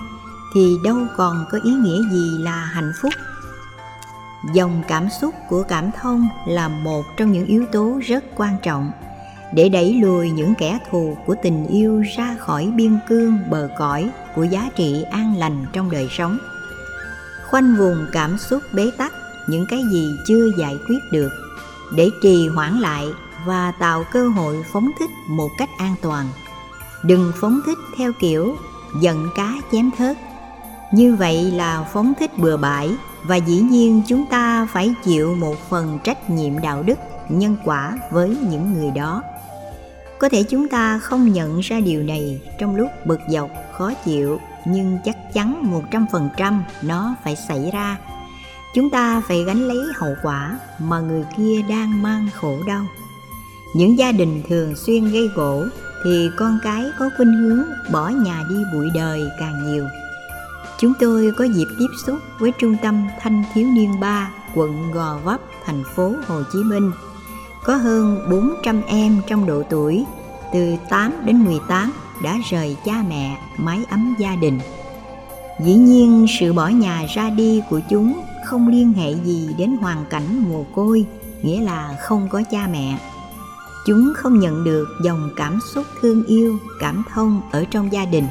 thì đâu còn có ý nghĩa gì là hạnh phúc dòng cảm xúc của cảm thông là một trong những yếu tố rất quan trọng. Để đẩy lùi những kẻ thù của tình yêu ra khỏi biên cương bờ cõi của giá trị an lành trong đời sống. Khoanh vùng cảm xúc bế tắc, những cái gì chưa giải quyết được, để trì hoãn lại và tạo cơ hội phóng thích một cách an toàn. Đừng phóng thích theo kiểu giận cá chém thớt. Như vậy là phóng thích bừa bãi và dĩ nhiên chúng ta phải chịu một phần trách nhiệm đạo đức, nhân quả với những người đó. Có thể chúng ta không nhận ra điều này trong lúc bực dọc, khó chịu, nhưng chắc chắn một trăm phần trăm nó phải xảy ra. Chúng ta phải gánh lấy hậu quả mà người kia đang mang khổ đau. Những gia đình thường xuyên gây gỗ thì con cái có khuynh hướng bỏ nhà đi bụi đời càng nhiều chúng tôi có dịp tiếp xúc với trung tâm thanh thiếu niên 3 quận Gò Vấp thành phố Hồ Chí Minh có hơn 400 em trong độ tuổi từ 8 đến 18 đã rời cha mẹ, mái ấm gia đình. Dĩ nhiên sự bỏ nhà ra đi của chúng không liên hệ gì đến hoàn cảnh mồ côi, nghĩa là không có cha mẹ. Chúng không nhận được dòng cảm xúc thương yêu, cảm thông ở trong gia đình.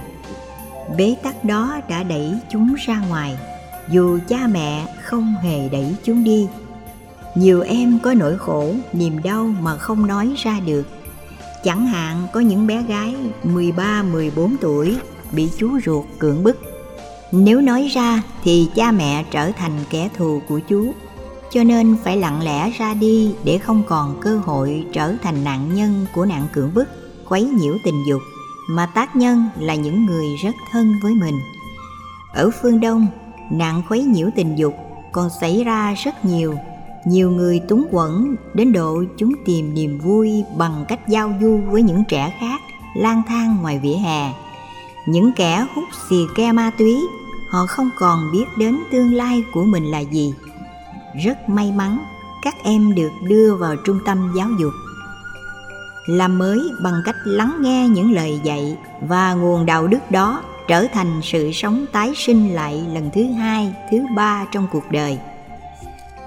Bế tắc đó đã đẩy chúng ra ngoài, dù cha mẹ không hề đẩy chúng đi nhiều em có nỗi khổ, niềm đau mà không nói ra được. Chẳng hạn có những bé gái 13-14 tuổi bị chú ruột cưỡng bức. Nếu nói ra thì cha mẹ trở thành kẻ thù của chú, cho nên phải lặng lẽ ra đi để không còn cơ hội trở thành nạn nhân của nạn cưỡng bức, quấy nhiễu tình dục, mà tác nhân là những người rất thân với mình. Ở phương Đông, nạn khuấy nhiễu tình dục còn xảy ra rất nhiều. Nhiều người túng quẩn đến độ chúng tìm niềm vui bằng cách giao du với những trẻ khác lang thang ngoài vỉa hè. Những kẻ hút xì ke ma túy họ không còn biết đến tương lai của mình là gì. Rất may mắn các em được đưa vào trung tâm giáo dục làm mới bằng cách lắng nghe những lời dạy và nguồn đạo đức đó trở thành sự sống tái sinh lại lần thứ hai, thứ ba trong cuộc đời.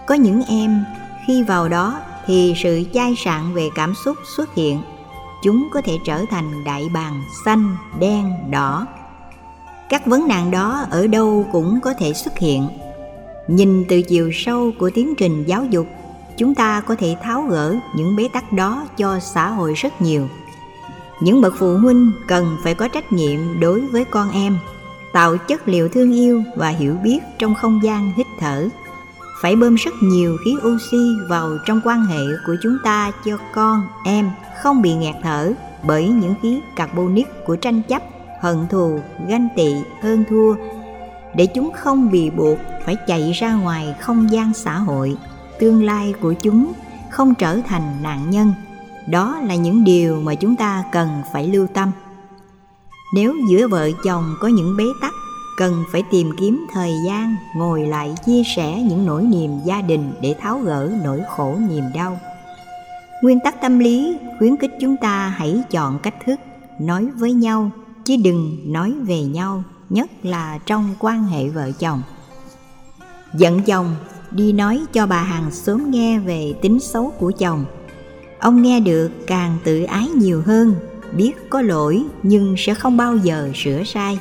Có những em, khi vào đó thì sự chai sạn về cảm xúc xuất hiện. Chúng có thể trở thành đại bàng xanh, đen, đỏ. Các vấn nạn đó ở đâu cũng có thể xuất hiện. Nhìn từ chiều sâu của tiến trình giáo dục chúng ta có thể tháo gỡ những bế tắc đó cho xã hội rất nhiều. Những bậc phụ huynh cần phải có trách nhiệm đối với con em, tạo chất liệu thương yêu và hiểu biết trong không gian hít thở. Phải bơm rất nhiều khí oxy vào trong quan hệ của chúng ta cho con em không bị nghẹt thở bởi những khí carbonic của tranh chấp, hận thù, ganh tị, hơn thua. Để chúng không bị buộc phải chạy ra ngoài không gian xã hội tương lai của chúng không trở thành nạn nhân. Đó là những điều mà chúng ta cần phải lưu tâm. Nếu giữa vợ chồng có những bế tắc, cần phải tìm kiếm thời gian ngồi lại chia sẻ những nỗi niềm gia đình để tháo gỡ nỗi khổ niềm đau. Nguyên tắc tâm lý khuyến khích chúng ta hãy chọn cách thức nói với nhau, chứ đừng nói về nhau, nhất là trong quan hệ vợ chồng. Giận chồng đi nói cho bà hàng xóm nghe về tính xấu của chồng. Ông nghe được càng tự ái nhiều hơn, biết có lỗi nhưng sẽ không bao giờ sửa sai.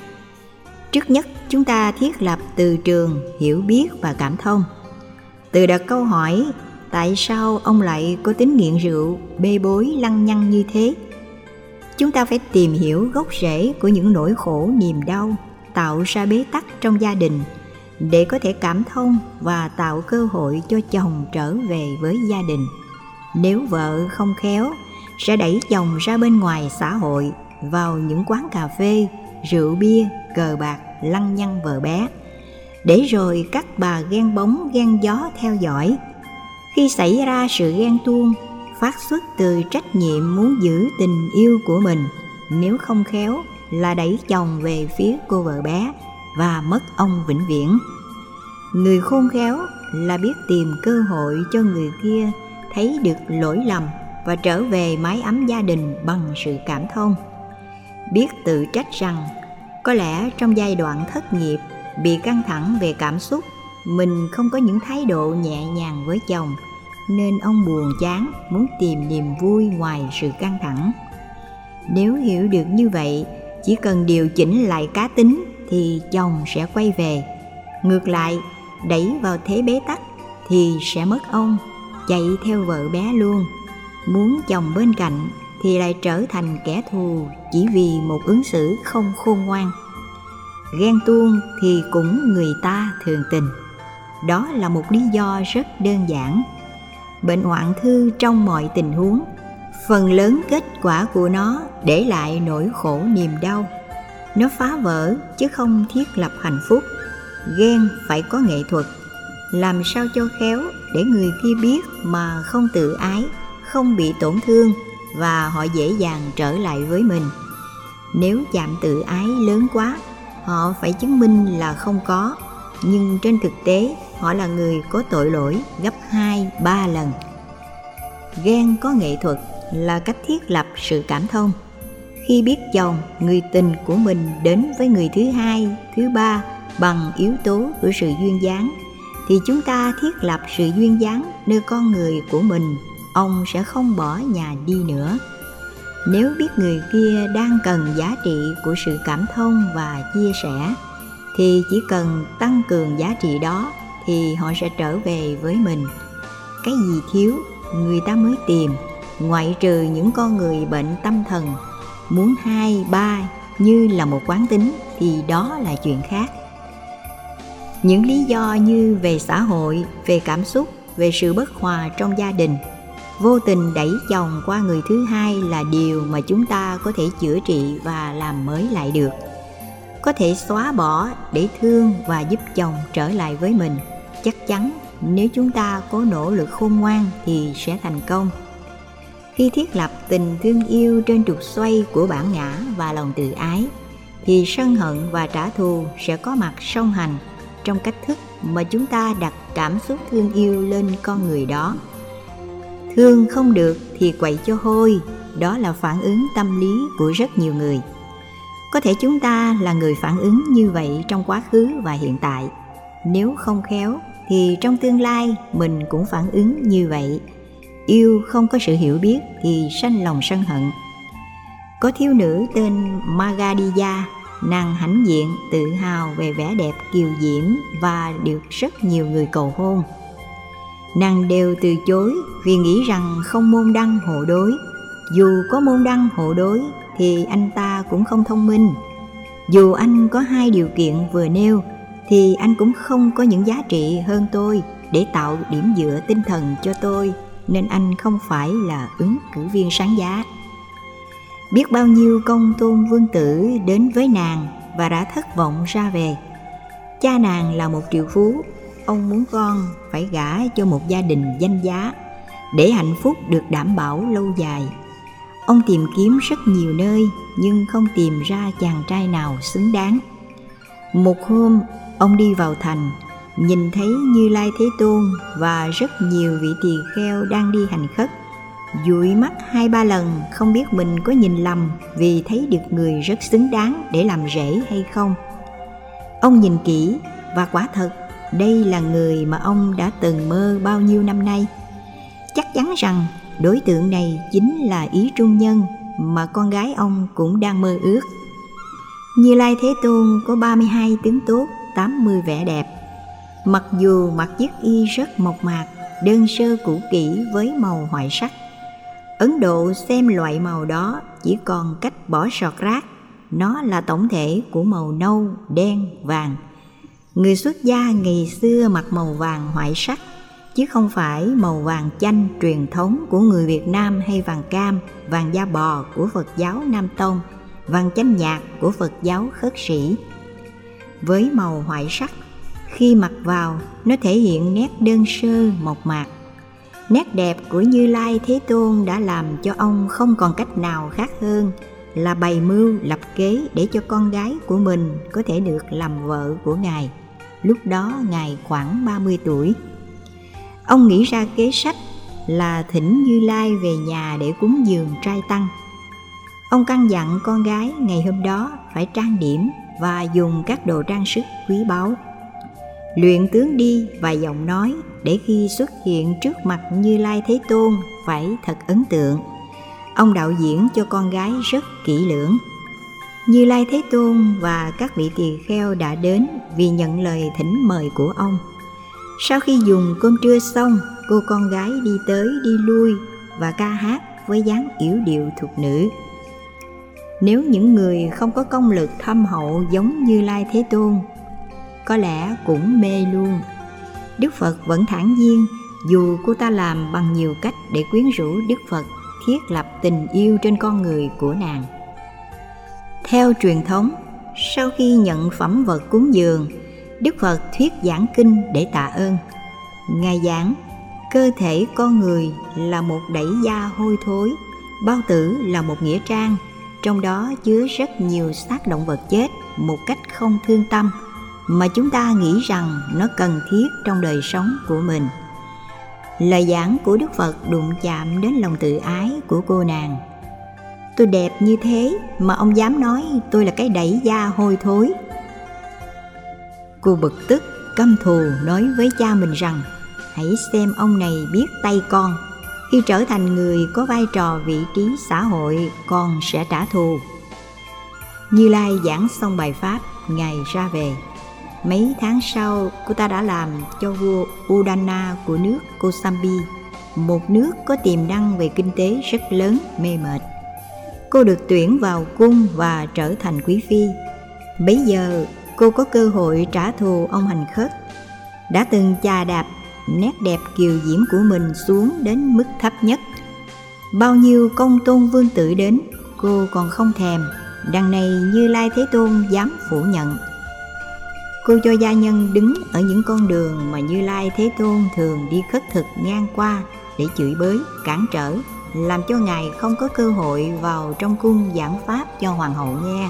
Trước nhất, chúng ta thiết lập từ trường hiểu biết và cảm thông. Từ đặt câu hỏi, tại sao ông lại có tính nghiện rượu, bê bối, lăng nhăng như thế? Chúng ta phải tìm hiểu gốc rễ của những nỗi khổ, niềm đau, tạo ra bế tắc trong gia đình để có thể cảm thông và tạo cơ hội cho chồng trở về với gia đình. Nếu vợ không khéo, sẽ đẩy chồng ra bên ngoài xã hội, vào những quán cà phê, rượu bia, cờ bạc, lăng nhăng vợ bé. Để rồi các bà ghen bóng, ghen gió theo dõi. Khi xảy ra sự ghen tuông, phát xuất từ trách nhiệm muốn giữ tình yêu của mình. Nếu không khéo, là đẩy chồng về phía cô vợ bé và mất ông vĩnh viễn. Người khôn khéo là biết tìm cơ hội cho người kia, thấy được lỗi lầm và trở về mái ấm gia đình bằng sự cảm thông. Biết tự trách rằng có lẽ trong giai đoạn thất nghiệp, bị căng thẳng về cảm xúc, mình không có những thái độ nhẹ nhàng với chồng, nên ông buồn chán muốn tìm niềm vui ngoài sự căng thẳng. Nếu hiểu được như vậy, chỉ cần điều chỉnh lại cá tính thì chồng sẽ quay về. Ngược lại, đẩy vào thế bế tắc thì sẽ mất ông, chạy theo vợ bé luôn. Muốn chồng bên cạnh thì lại trở thành kẻ thù chỉ vì một ứng xử không khôn ngoan. Ghen tuông thì cũng người ta thường tình. Đó là một lý do rất đơn giản. Bệnh hoạn thư trong mọi tình huống, phần lớn kết quả của nó để lại nỗi khổ niềm đau nó phá vỡ chứ không thiết lập hạnh phúc. Ghen phải có nghệ thuật, làm sao cho khéo để người kia biết mà không tự ái, không bị tổn thương và họ dễ dàng trở lại với mình. Nếu chạm tự ái lớn quá, họ phải chứng minh là không có. Nhưng trên thực tế, họ là người có tội lỗi gấp hai, ba lần. Ghen có nghệ thuật là cách thiết lập sự cảm thông khi biết chồng, người tình của mình đến với người thứ hai, thứ ba bằng yếu tố của sự duyên dáng, thì chúng ta thiết lập sự duyên dáng nơi con người của mình, ông sẽ không bỏ nhà đi nữa. Nếu biết người kia đang cần giá trị của sự cảm thông và chia sẻ, thì chỉ cần tăng cường giá trị đó thì họ sẽ trở về với mình. Cái gì thiếu, người ta mới tìm, ngoại trừ những con người bệnh tâm thần muốn hai, ba như là một quán tính thì đó là chuyện khác. Những lý do như về xã hội, về cảm xúc, về sự bất hòa trong gia đình, vô tình đẩy chồng qua người thứ hai là điều mà chúng ta có thể chữa trị và làm mới lại được. Có thể xóa bỏ để thương và giúp chồng trở lại với mình. Chắc chắn, nếu chúng ta có nỗ lực khôn ngoan thì sẽ thành công khi thiết lập tình thương yêu trên trục xoay của bản ngã và lòng tự ái, thì sân hận và trả thù sẽ có mặt song hành trong cách thức mà chúng ta đặt cảm xúc thương yêu lên con người đó. Thương không được thì quậy cho hôi, đó là phản ứng tâm lý của rất nhiều người. Có thể chúng ta là người phản ứng như vậy trong quá khứ và hiện tại. Nếu không khéo, thì trong tương lai mình cũng phản ứng như vậy yêu không có sự hiểu biết thì sanh lòng sân hận. Có thiếu nữ tên Magadija nàng hãnh diện, tự hào về vẻ đẹp, kiều diễm và được rất nhiều người cầu hôn. Nàng đều từ chối vì nghĩ rằng không môn đăng hộ đối. Dù có môn đăng hộ đối thì anh ta cũng không thông minh. Dù anh có hai điều kiện vừa nêu thì anh cũng không có những giá trị hơn tôi để tạo điểm dựa tinh thần cho tôi nên anh không phải là ứng cử viên sáng giá. Biết bao nhiêu công tôn vương tử đến với nàng và đã thất vọng ra về. Cha nàng là một triệu phú, ông muốn con phải gả cho một gia đình danh giá để hạnh phúc được đảm bảo lâu dài. Ông tìm kiếm rất nhiều nơi nhưng không tìm ra chàng trai nào xứng đáng. Một hôm, ông đi vào thành nhìn thấy như lai thế tôn và rất nhiều vị tỳ kheo đang đi hành khất dụi mắt hai ba lần không biết mình có nhìn lầm vì thấy được người rất xứng đáng để làm rễ hay không. Ông nhìn kỹ và quả thật đây là người mà ông đã từng mơ bao nhiêu năm nay. Chắc chắn rằng đối tượng này chính là ý trung nhân mà con gái ông cũng đang mơ ước. Như Lai Thế Tôn có 32 tướng tốt, 80 vẻ đẹp. Mặc dù mặc chiếc y rất mộc mạc, đơn sơ cũ kỹ với màu hoại sắc, Ấn Độ xem loại màu đó chỉ còn cách bỏ sọt rác, nó là tổng thể của màu nâu, đen, vàng. Người xuất gia ngày xưa mặc màu vàng hoại sắc, chứ không phải màu vàng chanh truyền thống của người Việt Nam hay vàng cam, vàng da bò của Phật giáo Nam Tông, vàng chanh nhạt của Phật giáo khất sĩ. Với màu hoại sắc, khi mặc vào, nó thể hiện nét đơn sơ, mộc mạc, Nét đẹp của Như Lai Thế Tôn đã làm cho ông không còn cách nào khác hơn là bày mưu lập kế để cho con gái của mình có thể được làm vợ của Ngài. Lúc đó Ngài khoảng 30 tuổi. Ông nghĩ ra kế sách là thỉnh Như Lai về nhà để cúng dường trai tăng. Ông căn dặn con gái ngày hôm đó phải trang điểm và dùng các đồ trang sức quý báu luyện tướng đi và giọng nói để khi xuất hiện trước mặt Như Lai Thế Tôn phải thật ấn tượng. Ông đạo diễn cho con gái rất kỹ lưỡng. Như Lai Thế Tôn và các vị tỳ kheo đã đến vì nhận lời thỉnh mời của ông. Sau khi dùng cơm trưa xong, cô con gái đi tới đi lui và ca hát với dáng yểu điệu thuộc nữ. Nếu những người không có công lực thâm hậu giống như Lai Thế Tôn có lẽ cũng mê luôn. Đức phật vẫn thản nhiên, dù cô ta làm bằng nhiều cách để quyến rũ đức phật, thiết lập tình yêu trên con người của nàng. Theo truyền thống, sau khi nhận phẩm vật cúng dường, đức phật thuyết giảng kinh để tạ ơn. Ngài giảng, cơ thể con người là một đẩy da hôi thối, bao tử là một nghĩa trang, trong đó chứa rất nhiều xác động vật chết một cách không thương tâm mà chúng ta nghĩ rằng nó cần thiết trong đời sống của mình. Lời giảng của đức phật đụng chạm đến lòng tự ái của cô nàng. Tôi đẹp như thế mà ông dám nói tôi là cái đẩy da hôi thối. Cô bực tức, căm thù nói với cha mình rằng, hãy xem ông này biết tay con. Khi trở thành người có vai trò vị trí xã hội, con sẽ trả thù. Như lai giảng xong bài pháp, ngài ra về. Mấy tháng sau, cô ta đã làm cho vua Udana của nước Kosambi, một nước có tiềm năng về kinh tế rất lớn, mê mệt. Cô được tuyển vào cung và trở thành quý phi. Bấy giờ, cô có cơ hội trả thù ông hành khất. Đã từng chà đạp nét đẹp kiều diễm của mình xuống đến mức thấp nhất. Bao nhiêu công tôn vương tử đến, cô còn không thèm. Đằng này Như Lai Thế Tôn dám phủ nhận Cô cho gia nhân đứng ở những con đường mà Như Lai Thế Tôn thường đi khất thực ngang qua để chửi bới, cản trở, làm cho Ngài không có cơ hội vào trong cung giảng pháp cho Hoàng hậu nghe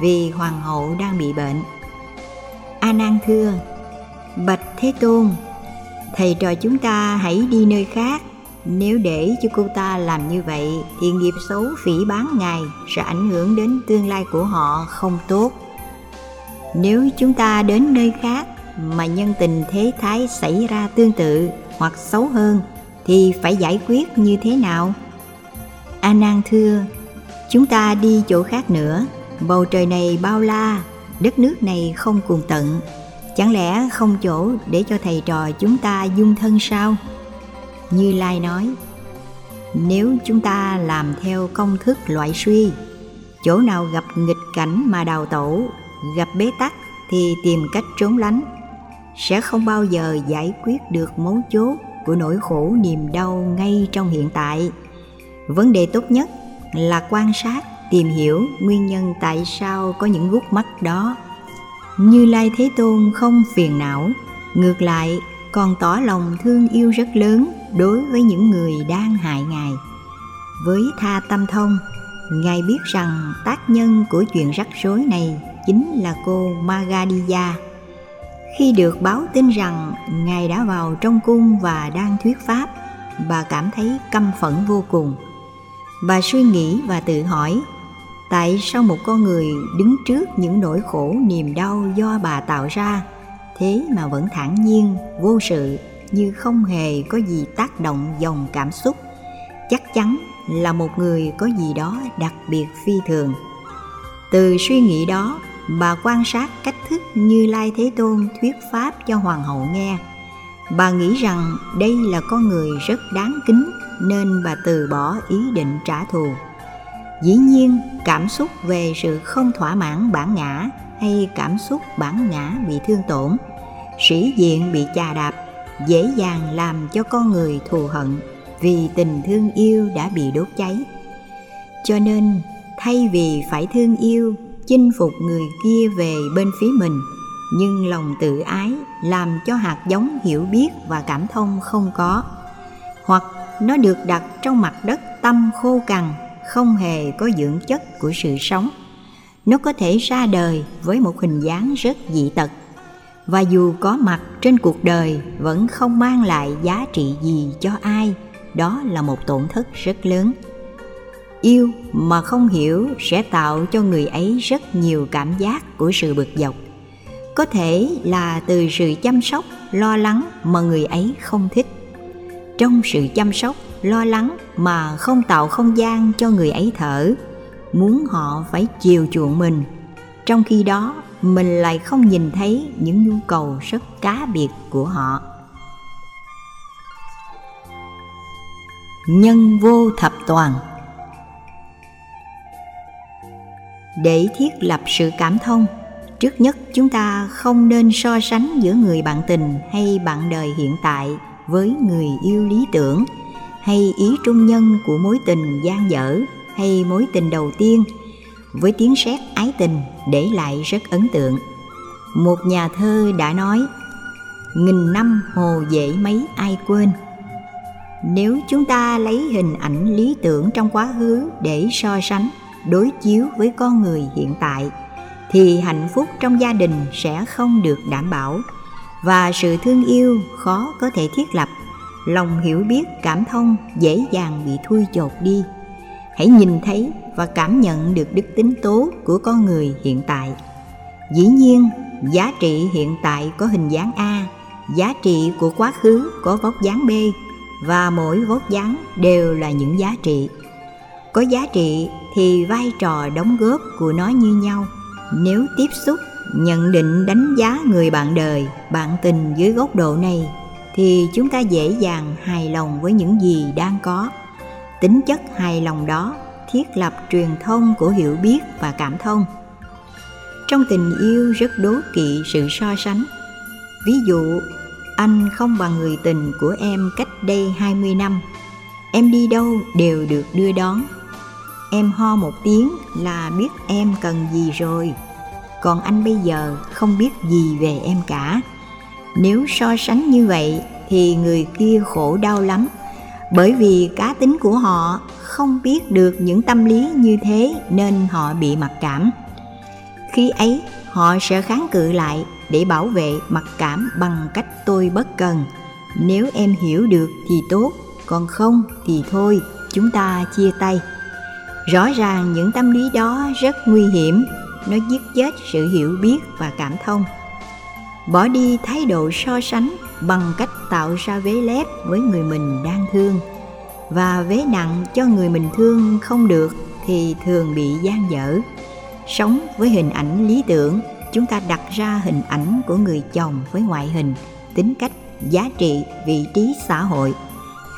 vì hoàng hậu đang bị bệnh. A nan thưa bạch thế tôn thầy trò chúng ta hãy đi nơi khác. Nếu để cho cô ta làm như vậy thì nghiệp xấu phỉ bán ngài sẽ ảnh hưởng đến tương lai của họ không tốt nếu chúng ta đến nơi khác mà nhân tình thế thái xảy ra tương tự hoặc xấu hơn, thì phải giải quyết như thế nào? A nan thưa, chúng ta đi chỗ khác nữa. Bầu trời này bao la, đất nước này không cùng tận. Chẳng lẽ không chỗ để cho thầy trò chúng ta dung thân sao? Như lai nói, nếu chúng ta làm theo công thức loại suy, chỗ nào gặp nghịch cảnh mà đào tẩu gặp bế tắc thì tìm cách trốn lánh. Sẽ không bao giờ giải quyết được mấu chốt của nỗi khổ niềm đau ngay trong hiện tại. Vấn đề tốt nhất là quan sát, tìm hiểu nguyên nhân tại sao có những gút mắt đó. Như lai thế tôn không phiền não, ngược lại còn tỏ lòng thương yêu rất lớn đối với những người đang hại ngài. Với tha tâm thông, ngài biết rằng tác nhân của chuyện rắc rối này chính là cô Magadija. Khi được báo tin rằng Ngài đã vào trong cung và đang thuyết pháp, bà cảm thấy căm phẫn vô cùng. Bà suy nghĩ và tự hỏi, tại sao một con người đứng trước những nỗi khổ niềm đau do bà tạo ra, thế mà vẫn thản nhiên, vô sự, như không hề có gì tác động dòng cảm xúc, chắc chắn là một người có gì đó đặc biệt phi thường. Từ suy nghĩ đó, bà quan sát cách thức Như Lai Thế Tôn thuyết pháp cho hoàng hậu nghe. Bà nghĩ rằng đây là con người rất đáng kính nên bà từ bỏ ý định trả thù. Dĩ nhiên, cảm xúc về sự không thỏa mãn bản ngã hay cảm xúc bản ngã bị thương tổn, sĩ diện bị chà đạp dễ dàng làm cho con người thù hận vì tình thương yêu đã bị đốt cháy. Cho nên, thay vì phải thương yêu chinh phục người kia về bên phía mình. Nhưng lòng tự ái làm cho hạt giống hiểu biết và cảm thông không có. Hoặc nó được đặt trong mặt đất tâm khô cằn, không hề có dưỡng chất của sự sống. Nó có thể ra đời với một hình dáng rất dị tật. Và dù có mặt trên cuộc đời, vẫn không mang lại giá trị gì cho ai. Đó là một tổn thất rất lớn yêu mà không hiểu sẽ tạo cho người ấy rất nhiều cảm giác của sự bực dọc. Có thể là từ sự chăm sóc, lo lắng mà người ấy không thích. Trong sự chăm sóc, lo lắng mà không tạo không gian cho người ấy thở, muốn họ phải chiều chuộng mình. Trong khi đó, mình lại không nhìn thấy những nhu cầu rất cá biệt của họ. Nhân vô thập toàn để thiết lập sự cảm thông. Trước nhất, chúng ta không nên so sánh giữa người bạn tình hay bạn đời hiện tại với người yêu lý tưởng, hay ý trung nhân của mối tình gian dở hay mối tình đầu tiên. Với tiếng sét ái tình để lại rất ấn tượng. Một nhà thơ đã nói, nghìn năm hồ dễ mấy ai quên. Nếu chúng ta lấy hình ảnh lý tưởng trong quá khứ để so sánh đối chiếu với con người hiện tại, thì hạnh phúc trong gia đình sẽ không được đảm bảo. Và sự thương yêu khó có thể thiết lập, lòng hiểu biết, cảm thông dễ dàng bị thui chột đi. Hãy nhìn thấy và cảm nhận được đức tính tố của con người hiện tại. Dĩ nhiên, giá trị hiện tại có hình dáng a, giá trị của quá khứ có vóc dáng b, và mỗi vóc dáng đều là những giá trị. Có giá trị thì vai trò đóng góp của nó như nhau. Nếu tiếp xúc, nhận định đánh giá người bạn đời, bạn tình dưới góc độ này, thì chúng ta dễ dàng hài lòng với những gì đang có. Tính chất hài lòng đó thiết lập truyền thông của hiểu biết và cảm thông. Trong tình yêu rất đố kỵ sự so sánh. Ví dụ, anh không bằng người tình của em cách đây 20 năm. Em đi đâu đều được đưa đón em ho một tiếng là biết em cần gì rồi. Còn anh bây giờ không biết gì về em cả. Nếu so sánh như vậy thì người kia khổ đau lắm. Bởi vì cá tính của họ không biết được những tâm lý như thế nên họ bị mặc cảm. Khi ấy, họ sẽ kháng cự lại để bảo vệ mặc cảm bằng cách tôi bất cần. Nếu em hiểu được thì tốt, còn không thì thôi, chúng ta chia tay rõ ràng những tâm lý đó rất nguy hiểm. Nó giết chết sự hiểu biết và cảm thông. Bỏ đi thái độ so sánh bằng cách tạo ra vế lép với người mình đang thương. Và vế nặng cho người mình thương không được thì thường bị gian dở. Sống với hình ảnh lý tưởng, chúng ta đặt ra hình ảnh của người chồng với ngoại hình, tính cách, giá trị, vị trí, xã hội,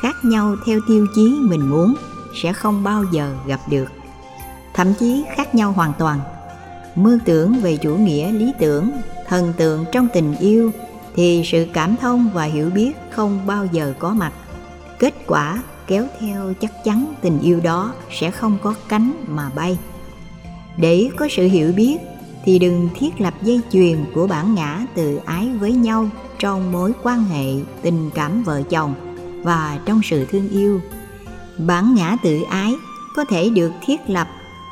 khác nhau theo tiêu chí mình muốn sẽ không bao giờ gặp được. Thậm chí khác nhau hoàn toàn. Mơ tưởng về chủ nghĩa lý tưởng, thần tượng trong tình yêu thì sự cảm thông và hiểu biết không bao giờ có mặt. Kết quả kéo theo chắc chắn tình yêu đó sẽ không có cánh mà bay. Để có sự hiểu biết thì đừng thiết lập dây chuyền của bản ngã từ ái với nhau trong mối quan hệ tình cảm vợ chồng và trong sự thương yêu bản ngã tự ái có thể được thiết lập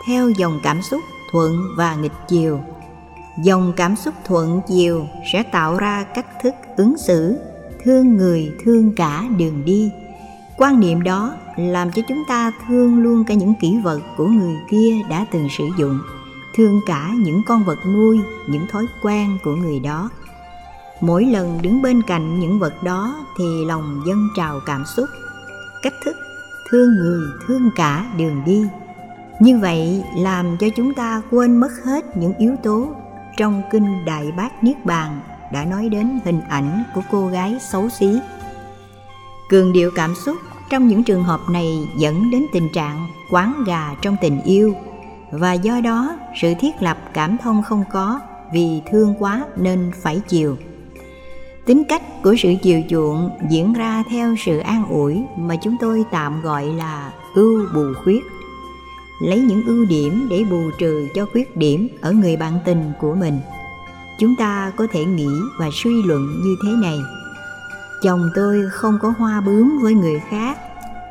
theo dòng cảm xúc thuận và nghịch chiều. Dòng cảm xúc thuận chiều sẽ tạo ra cách thức ứng xử, thương người, thương cả đường đi. Quan niệm đó làm cho chúng ta thương luôn cả những kỷ vật của người kia đã từng sử dụng, thương cả những con vật nuôi, những thói quen của người đó. Mỗi lần đứng bên cạnh những vật đó thì lòng dâng trào cảm xúc. Cách thức thương người, thương cả đường đi. Như vậy làm cho chúng ta quên mất hết những yếu tố trong kinh đại bát niết bàn đã nói đến hình ảnh của cô gái xấu xí. Cường điệu cảm xúc trong những trường hợp này dẫn đến tình trạng quán gà trong tình yêu. Và do đó, sự thiết lập cảm thông không có vì thương quá nên phải chiều tính cách của sự chiều chuộng diễn ra theo sự an ủi mà chúng tôi tạm gọi là ưu bù khuyết. Lấy những ưu điểm để bù trừ cho khuyết điểm ở người bạn tình của mình. Chúng ta có thể nghĩ và suy luận như thế này. Chồng tôi không có hoa bướm với người khác,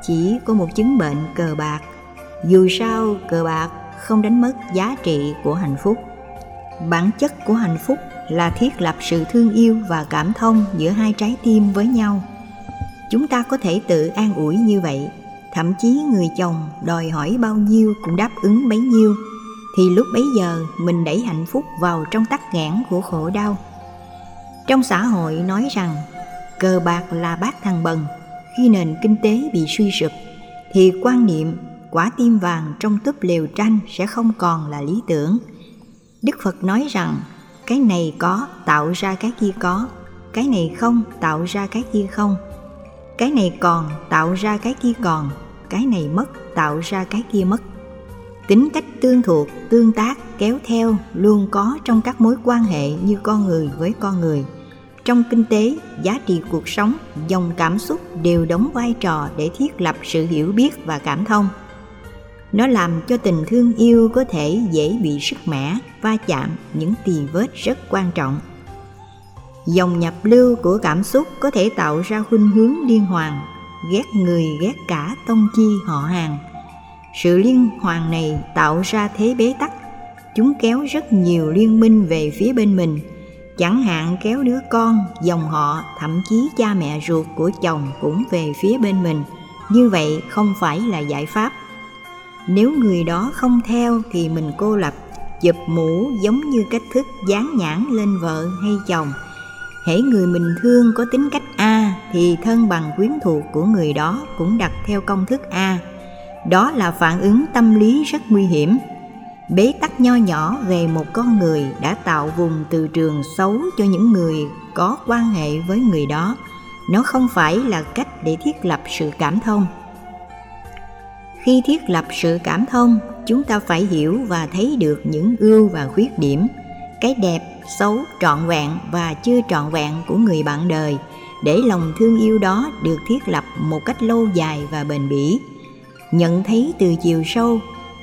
chỉ có một chứng bệnh cờ bạc. Dù sao, cờ bạc không đánh mất giá trị của hạnh phúc. Bản chất của hạnh phúc là thiết lập sự thương yêu và cảm thông giữa hai trái tim với nhau. Chúng ta có thể tự an ủi như vậy, thậm chí người chồng đòi hỏi bao nhiêu cũng đáp ứng bấy nhiêu, thì lúc bấy giờ mình đẩy hạnh phúc vào trong tắc nghẽn của khổ đau. Trong xã hội nói rằng, cờ bạc là bát thằng bần, khi nền kinh tế bị suy sụp, thì quan niệm quả tim vàng trong túp lều tranh sẽ không còn là lý tưởng. Đức phật nói rằng cái này có, tạo ra cái kia có. Cái này không, tạo ra cái kia không. Cái này còn, tạo ra cái kia còn. Cái này mất, tạo ra cái kia mất. Tính cách tương thuộc, tương tác kéo theo, luôn có trong các mối quan hệ như con người với con người. Trong kinh tế, giá trị cuộc sống, dòng cảm xúc đều đóng vai trò để thiết lập sự hiểu biết và cảm thông nó làm cho tình thương yêu có thể dễ bị sức mẻ, va chạm, những tì vết rất quan trọng. Dòng nhập lưu của cảm xúc có thể tạo ra khuynh hướng liên hoàn, ghét người, ghét cả tông chi, họ hàng. Sự liên hoàn này tạo ra thế bế tắc, chúng kéo rất nhiều liên minh về phía bên mình. Chẳng hạn kéo đứa con, dòng họ, thậm chí cha mẹ ruột của chồng cũng về phía bên mình. Như vậy không phải là giải pháp nếu người đó không theo thì mình cô lập chụp mũ giống như cách thức dán nhãn lên vợ hay chồng. Hễ người mình thương có tính cách a thì thân bằng quyến thuộc của người đó cũng đặt theo công thức a. Đó là phản ứng tâm lý rất nguy hiểm. Bế tắc nho nhỏ về một con người đã tạo vùng từ trường xấu cho những người có quan hệ với người đó. Nó không phải là cách để thiết lập sự cảm thông khi thiết lập sự cảm thông, chúng ta phải hiểu và thấy được những ưu và khuyết điểm. Cái đẹp, xấu, trọn vẹn và chưa trọn vẹn của người bạn đời, để lòng thương yêu đó được thiết lập một cách lâu dài và bền bỉ. Nhận thấy từ chiều sâu,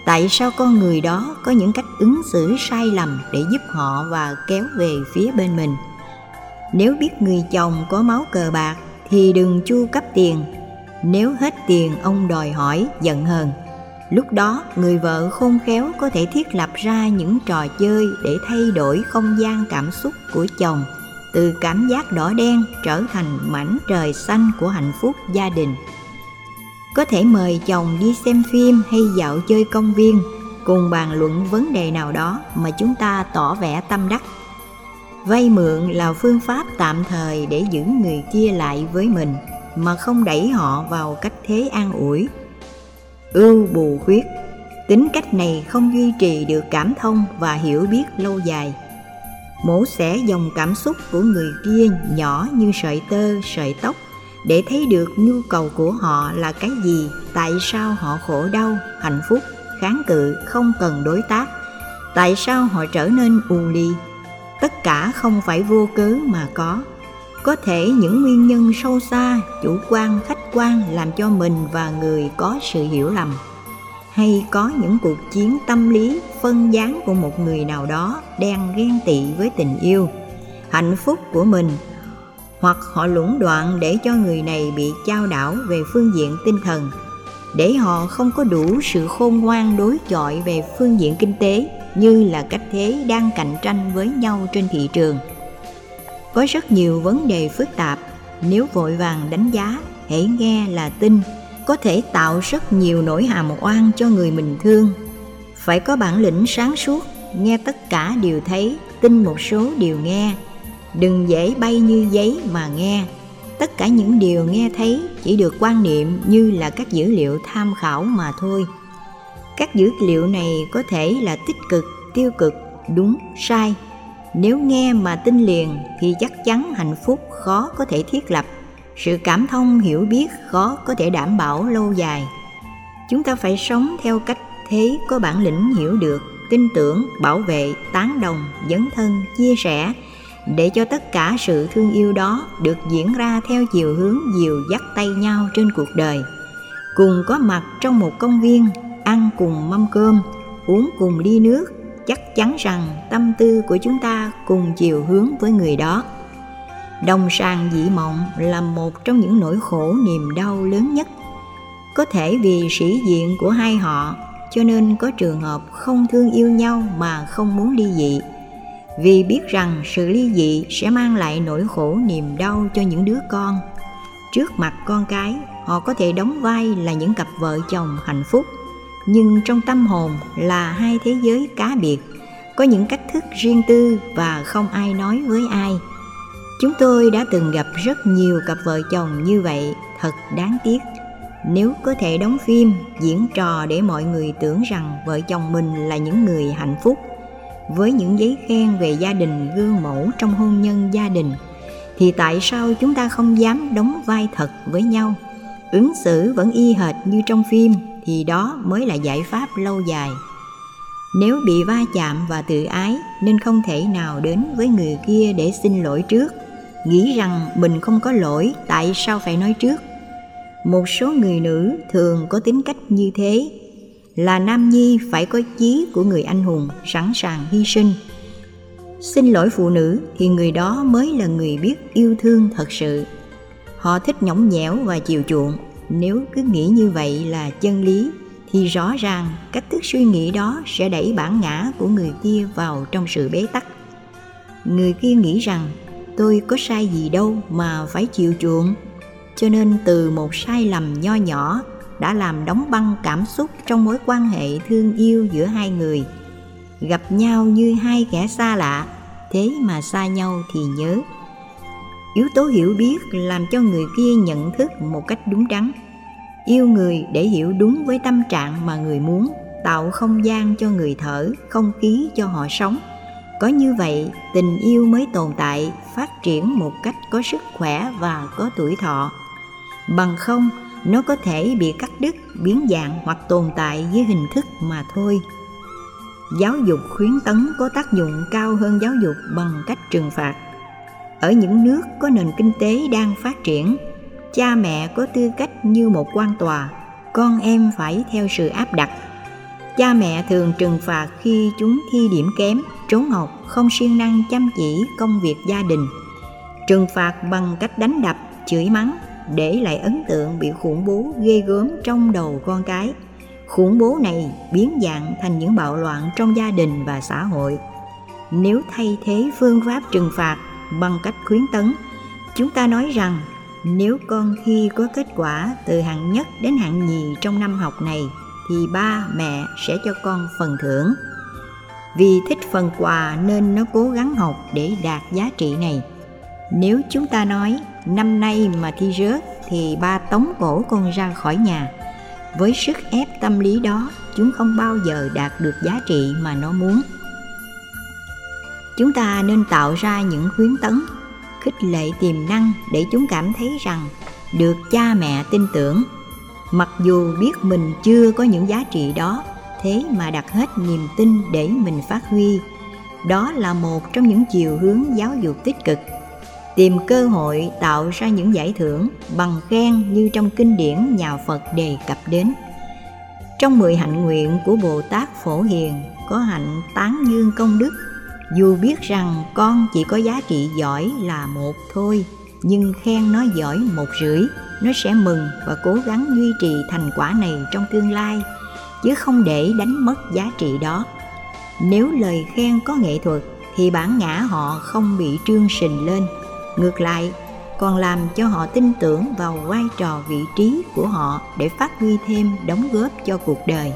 tại sao con người đó có những cách ứng xử sai lầm để giúp họ và kéo về phía bên mình? Nếu biết người chồng có máu cờ bạc, thì đừng chu cấp tiền nếu hết tiền, ông đòi hỏi, giận hờn. Lúc đó, người vợ khôn khéo có thể thiết lập ra những trò chơi để thay đổi không gian cảm xúc của chồng, từ cảm giác đỏ đen trở thành mảnh trời xanh của hạnh phúc gia đình. Có thể mời chồng đi xem phim hay dạo chơi công viên, cùng bàn luận vấn đề nào đó mà chúng ta tỏ vẻ tâm đắc. Vay mượn là phương pháp tạm thời để giữ người kia lại với mình mà không đẩy họ vào cách thế an ủi. Ưu bù khuyết, tính cách này không duy trì được cảm thông và hiểu biết lâu dài. Mổ xẻ dòng cảm xúc của người kia nhỏ như sợi tơ, sợi tóc để thấy được nhu cầu của họ là cái gì, tại sao họ khổ đau, hạnh phúc, kháng cự, không cần đối tác, tại sao họ trở nên u lì. Tất cả không phải vô cớ mà có có thể những nguyên nhân sâu xa, chủ quan, khách quan làm cho mình và người có sự hiểu lầm. Hay có những cuộc chiến tâm lý, phân gián của một người nào đó đang ghen tị với tình yêu, hạnh phúc của mình. Hoặc họ lũng đoạn để cho người này bị trao đảo về phương diện tinh thần, để họ không có đủ sự khôn ngoan đối chọi về phương diện kinh tế, như là cách thế đang cạnh tranh với nhau trên thị trường có rất nhiều vấn đề phức tạp. Nếu vội vàng đánh giá, hãy nghe là tin. Có thể tạo rất nhiều nỗi hàm oan cho người mình thương. Phải có bản lĩnh sáng suốt, nghe tất cả đều thấy, tin một số điều nghe. Đừng dễ bay như giấy mà nghe. Tất cả những điều nghe thấy chỉ được quan niệm như là các dữ liệu tham khảo mà thôi. Các dữ liệu này có thể là tích cực, tiêu cực, đúng, sai nếu nghe mà tin liền thì chắc chắn hạnh phúc khó có thể thiết lập. Sự cảm thông hiểu biết khó có thể đảm bảo lâu dài. Chúng ta phải sống theo cách thế có bản lĩnh hiểu được, tin tưởng, bảo vệ, tán đồng, dấn thân, chia sẻ để cho tất cả sự thương yêu đó được diễn ra theo chiều hướng dìu dắt tay nhau trên cuộc đời. Cùng có mặt trong một công viên, ăn cùng mâm cơm, uống cùng ly nước chắc chắn rằng tâm tư của chúng ta cùng chiều hướng với người đó. Đồng sàng dị mộng là một trong những nỗi khổ niềm đau lớn nhất. Có thể vì sĩ diện của hai họ, cho nên có trường hợp không thương yêu nhau mà không muốn ly dị. Vì biết rằng sự ly dị sẽ mang lại nỗi khổ niềm đau cho những đứa con. Trước mặt con cái, họ có thể đóng vai là những cặp vợ chồng hạnh phúc nhưng trong tâm hồn là hai thế giới cá biệt, có những cách thức riêng tư và không ai nói với ai. Chúng tôi đã từng gặp rất nhiều cặp vợ chồng như vậy, thật đáng tiếc. Nếu có thể đóng phim, diễn trò để mọi người tưởng rằng vợ chồng mình là những người hạnh phúc, với những giấy khen về gia đình gương mẫu trong hôn nhân gia đình, thì tại sao chúng ta không dám đóng vai thật với nhau? Ứng xử vẫn y hệt như trong phim thì đó mới là giải pháp lâu dài. Nếu bị va chạm và tự ái, nên không thể nào đến với người kia để xin lỗi trước. Nghĩ rằng mình không có lỗi, tại sao phải nói trước? Một số người nữ thường có tính cách như thế. Là nam nhi phải có chí của người anh hùng sẵn sàng hy sinh. Xin lỗi phụ nữ thì người đó mới là người biết yêu thương thật sự. Họ thích nhõng nhẽo và chiều chuộng nếu cứ nghĩ như vậy là chân lý, thì rõ ràng cách thức suy nghĩ đó sẽ đẩy bản ngã của người kia vào trong sự bế tắc. Người kia nghĩ rằng, tôi có sai gì đâu mà phải chịu chuộng. Cho nên từ một sai lầm nho nhỏ đã làm đóng băng cảm xúc trong mối quan hệ thương yêu giữa hai người. Gặp nhau như hai kẻ xa lạ, thế mà xa nhau thì nhớ yếu tố hiểu biết làm cho người kia nhận thức một cách đúng đắn. Yêu người để hiểu đúng với tâm trạng mà người muốn, tạo không gian cho người thở, không khí cho họ sống. Có như vậy, tình yêu mới tồn tại, phát triển một cách có sức khỏe và có tuổi thọ. Bằng không, nó có thể bị cắt đứt, biến dạng hoặc tồn tại dưới hình thức mà thôi. Giáo dục khuyến tấn có tác dụng cao hơn giáo dục bằng cách trừng phạt ở những nước có nền kinh tế đang phát triển, cha mẹ có tư cách như một quan tòa, con em phải theo sự áp đặt. Cha mẹ thường trừng phạt khi chúng thi điểm kém trốn học không siêng năng chăm chỉ công việc gia đình. Trừng phạt bằng cách đánh đập, chửi mắng, để lại ấn tượng bị khủng bố ghê gớm trong đầu con cái. Khủng bố này biến dạng thành những bạo loạn trong gia đình và xã hội. Nếu thay thế phương pháp trừng phạt bằng cách khuyến tấn. Chúng ta nói rằng, nếu con khi có kết quả từ hạng nhất đến hạng nhì trong năm học này, thì ba mẹ sẽ cho con phần thưởng. Vì thích phần quà nên nó cố gắng học để đạt giá trị này. Nếu chúng ta nói, năm nay mà thi rớt, thì ba tống cổ con ra khỏi nhà. Với sức ép tâm lý đó, chúng không bao giờ đạt được giá trị mà nó muốn chúng ta nên tạo ra những khuyến tấn khích lệ tiềm năng để chúng cảm thấy rằng được cha mẹ tin tưởng. Mặc dù biết mình chưa có những giá trị đó thế mà đặt hết niềm tin để mình phát huy. Đó là một trong những chiều hướng giáo dục tích cực. Tìm cơ hội tạo ra những giải thưởng bằng khen như trong kinh điển nhà Phật đề cập đến. Trong mười hạnh nguyện của Bồ Tát Phổ Hiền có hạnh tán dương công đức, dù biết rằng con chỉ có giá trị giỏi là một thôi, nhưng khen nó giỏi một rưỡi, nó sẽ mừng và cố gắng duy trì thành quả này trong tương lai, chứ không để đánh mất giá trị đó. Nếu lời khen có nghệ thuật thì bản ngã họ không bị trương sình lên ngược lại còn làm cho họ tin tưởng vào vai trò vị trí của họ để phát huy thêm đóng góp cho cuộc đời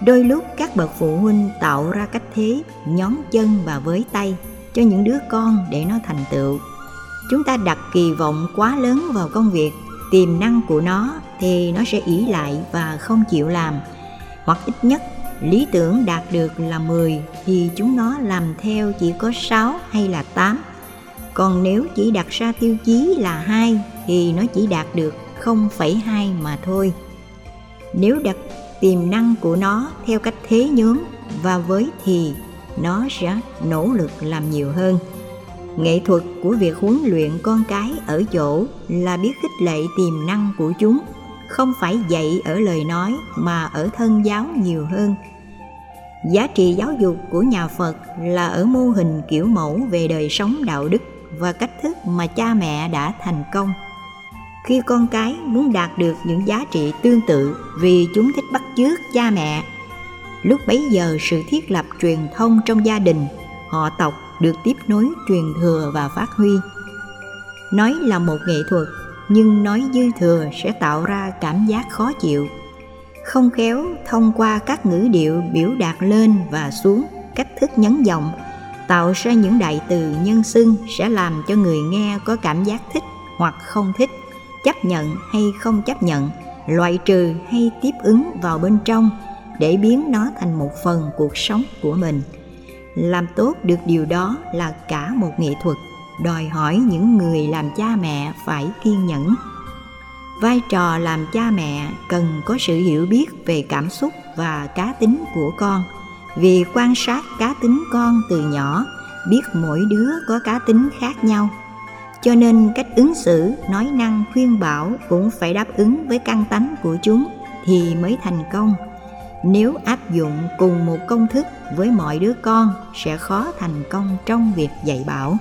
đôi lúc các bậc phụ huynh tạo ra cách thế nhón chân và với tay cho những đứa con để nó thành tựu. Chúng ta đặt kỳ vọng quá lớn vào công việc tiềm năng của nó thì nó sẽ ỷ lại và không chịu làm. Hoặc ít nhất lý tưởng đạt được là 10 thì chúng nó làm theo chỉ có 6 hay là 8 còn nếu chỉ đặt ra tiêu chí là hai thì nó chỉ đạt được 0,2 mà thôi. Nếu đặt tiềm năng của nó theo cách thế nhóm và với thì nó sẽ nỗ lực làm nhiều hơn. Nghệ thuật của việc huấn luyện con cái ở chỗ là biết khích lệ tiềm năng của chúng, không phải dạy ở lời nói mà ở thân giáo nhiều hơn. Giá trị giáo dục của nhà Phật là ở mô hình kiểu mẫu về đời sống đạo đức và cách thức mà cha mẹ đã thành công khi con cái muốn đạt được những giá trị tương tự vì chúng thích bắt chước cha mẹ. Lúc bấy giờ sự thiết lập truyền thông trong gia đình, họ tộc được tiếp nối truyền thừa và phát huy. Nói là một nghệ thuật, nhưng nói dư thừa sẽ tạo ra cảm giác khó chịu. Không khéo thông qua các ngữ điệu biểu đạt lên và xuống cách thức nhấn giọng, tạo ra những đại từ nhân xưng sẽ làm cho người nghe có cảm giác thích hoặc không thích chấp nhận hay không chấp nhận, loại trừ hay tiếp ứng vào bên trong để biến nó thành một phần cuộc sống của mình. Làm tốt được điều đó là cả một nghệ thuật, đòi hỏi những người làm cha mẹ phải kiên nhẫn. Vai trò làm cha mẹ cần có sự hiểu biết về cảm xúc và cá tính của con. Vì quan sát cá tính con từ nhỏ, biết mỗi đứa có cá tính khác nhau cho nên cách ứng xử, nói năng, khuyên bảo cũng phải đáp ứng với căn tánh của chúng thì mới thành công. Nếu áp dụng cùng một công thức với mọi đứa con sẽ khó thành công trong việc dạy bảo.